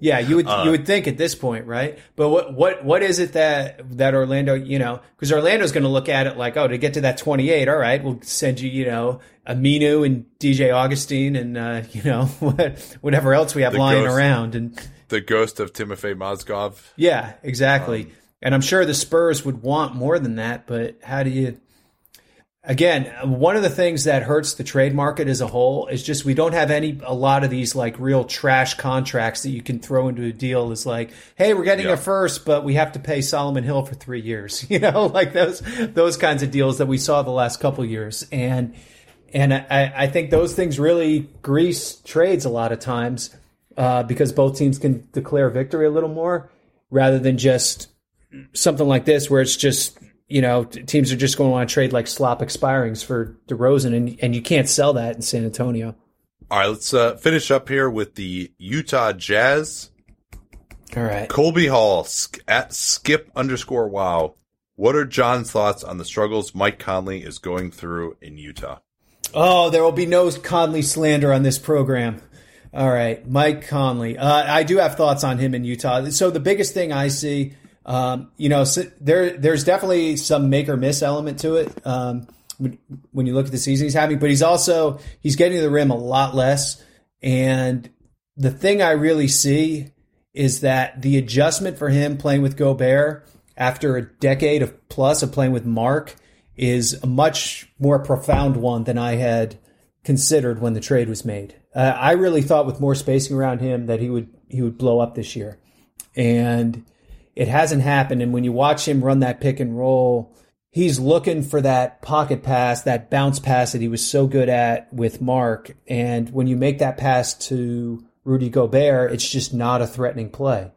Yeah, you would Uh, you would think at this point, right? But what what what is it that that Orlando, you know, because Orlando's going to look at it like, oh, to get to that twenty eight, all right, we'll send you, you know, Aminu and DJ Augustin and uh, you know what- whatever else we have lying ghost. around, and the ghost of Timofey Mozgov. Yeah, exactly. Um, and I'm sure the Spurs would want more than that, but how do you again, one of the things that hurts the trade market as a whole is just we don't have any a lot of these like real trash contracts that you can throw into a deal. Is like, hey, we're getting yeah. a first, but we have to pay Solomon Hill for three years. You know, like those those kinds of deals that we saw the last couple years, and and I, I think those things really grease trades a lot of times uh, because both teams can declare victory a little more rather than just something like this where it's just you know, teams are just going to want to trade like slop expirings for DeRozan, and and you can't sell that in San Antonio. All right, let's uh, finish up here with the Utah Jazz. All right, Colby Hall at skip underscore wow. What are John's thoughts on the struggles Mike Conley is going through in Utah? Oh, there will be no Conley slander on this program. All right, Mike Conley. Uh, I do have thoughts on him in Utah. So the biggest thing I see um, you know, so there there's definitely some make or miss element to it um, when you look at the season he's having, but he's also he's getting to the rim a lot less. And the thing I really see is that the adjustment for him playing with Gobert after a decade of plus of playing with Marc is a much more profound one than I had considered when the trade was made. Uh, I really thought with more spacing around him that he would he would blow up this year, and it hasn't happened. And when you watch him run that pick and roll, he's looking for that pocket pass, that bounce pass that he was so good at with Marc. And when you make that pass to Rudy Gobert, it's just not a threatening play.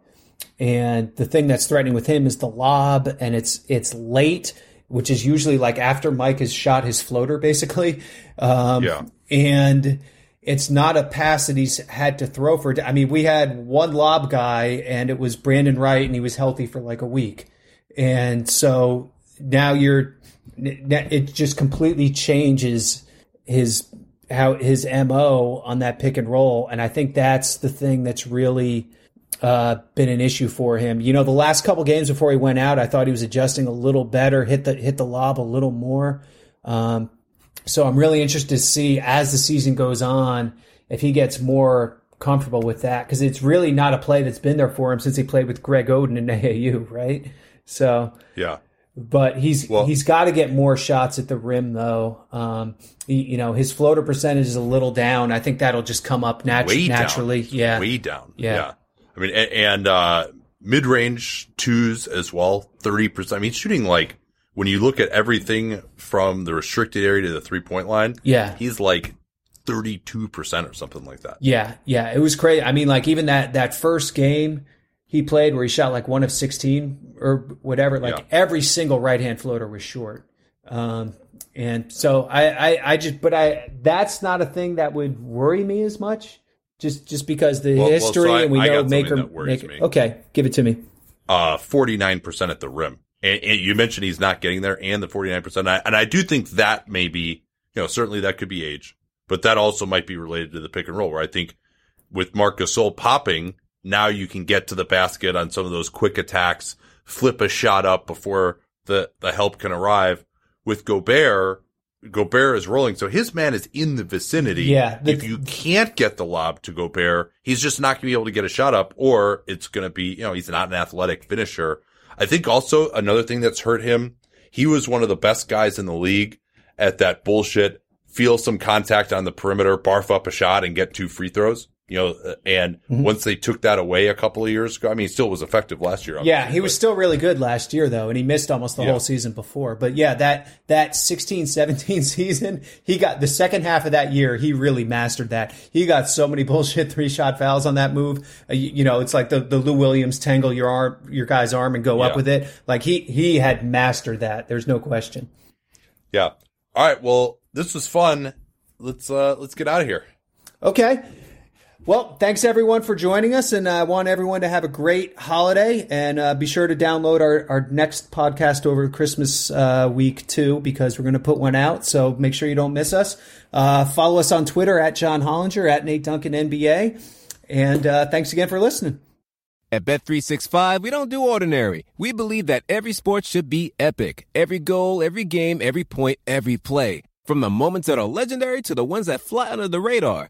And the thing that's threatening with him is the lob, and it's it's late, which is usually like after Mike has shot his floater, basically. Um, yeah. And it's not a pass that he's had to throw for. I mean, we had one lob guy, and it was Brandan Wright, and he was healthy for like a week, and so now you're. It just completely changes his how his mo on that pick and roll, and I think that's the thing that's really uh, been an issue for him. You know, the last couple games before he went out, I thought he was adjusting a little better, hit the hit the lob a little more. Um, so I'm really interested to see as the season goes on if he gets more comfortable with that because it's really not a play that's been there for him since he played with Greg Oden in AAU, right? So yeah, but he's well, he's got to get more shots at the rim though. Um, he, you know, his floater percentage is a little down. I think that'll just come up natu- naturally. Down. Yeah, way down. Yeah. yeah. I mean, and, and uh, mid range twos as well, thirty percent. I mean, shooting like when you look at everything from the restricted area to the three point line, yeah, he's like 32% or something like that. Yeah. Yeah. It was crazy. I mean, like even that, that first game he played where he shot like one of 16 or whatever, like yeah. every single right hand floater was short. Um, and so I, I, I just, but I, that's not a thing that would worry me as much just, just because the well, history well, so I, and we know maker, make, okay, give it to me. Uh, 49% at the rim. And, and, you mentioned he's not getting there and the 49%. And I, and I do think that may be, you know, certainly that could be age, but that also might be related to the pick and roll where I think with Marc Gasol popping, now you can get to the basket on some of those quick attacks, flip a shot up before the, the help can arrive. With Gobert, Gobert is rolling, so his man is in the vicinity. Yeah. The, if you can't get the lob to Gobert, he's just not going to be able to get a shot up, or it's going to be, you know, he's not an athletic finisher. I think also another thing that's hurt him, he was one of the best guys in the league at that bullshit, feel some contact on the perimeter, barf up a shot and get two free throws you know, uh, and mm-hmm. once they took that away a couple of years ago, I mean, he still was effective last year. Yeah, he but. was still really good last year though, and he missed almost the yeah. whole season before. But yeah, that that 16-17 season, he got the second half of that year, he really mastered that. He got so many bullshit three shot fouls on that move. Uh, you, you, know, it's like the the Lou Williams tangle your arm, your guy's arm, and go yeah. up with it. Like he he had mastered that. There's no question. Yeah. All right. Well, this was fun. Let's uh let's get out of here. Okay. Well, thanks everyone for joining us, and I want everyone to have a great holiday. And uh, be sure to download our, our next podcast over Christmas uh, week too, because we're going to put one out. So make sure you don't miss us. Uh, follow us on Twitter at John Hollinger at Nate Duncan NBA, and uh, thanks again for listening. At Bet365, we don't do ordinary. We believe that every sport should be epic. Every goal, every game, every point, every play. From the moments that are legendary to the ones that fly under the radar.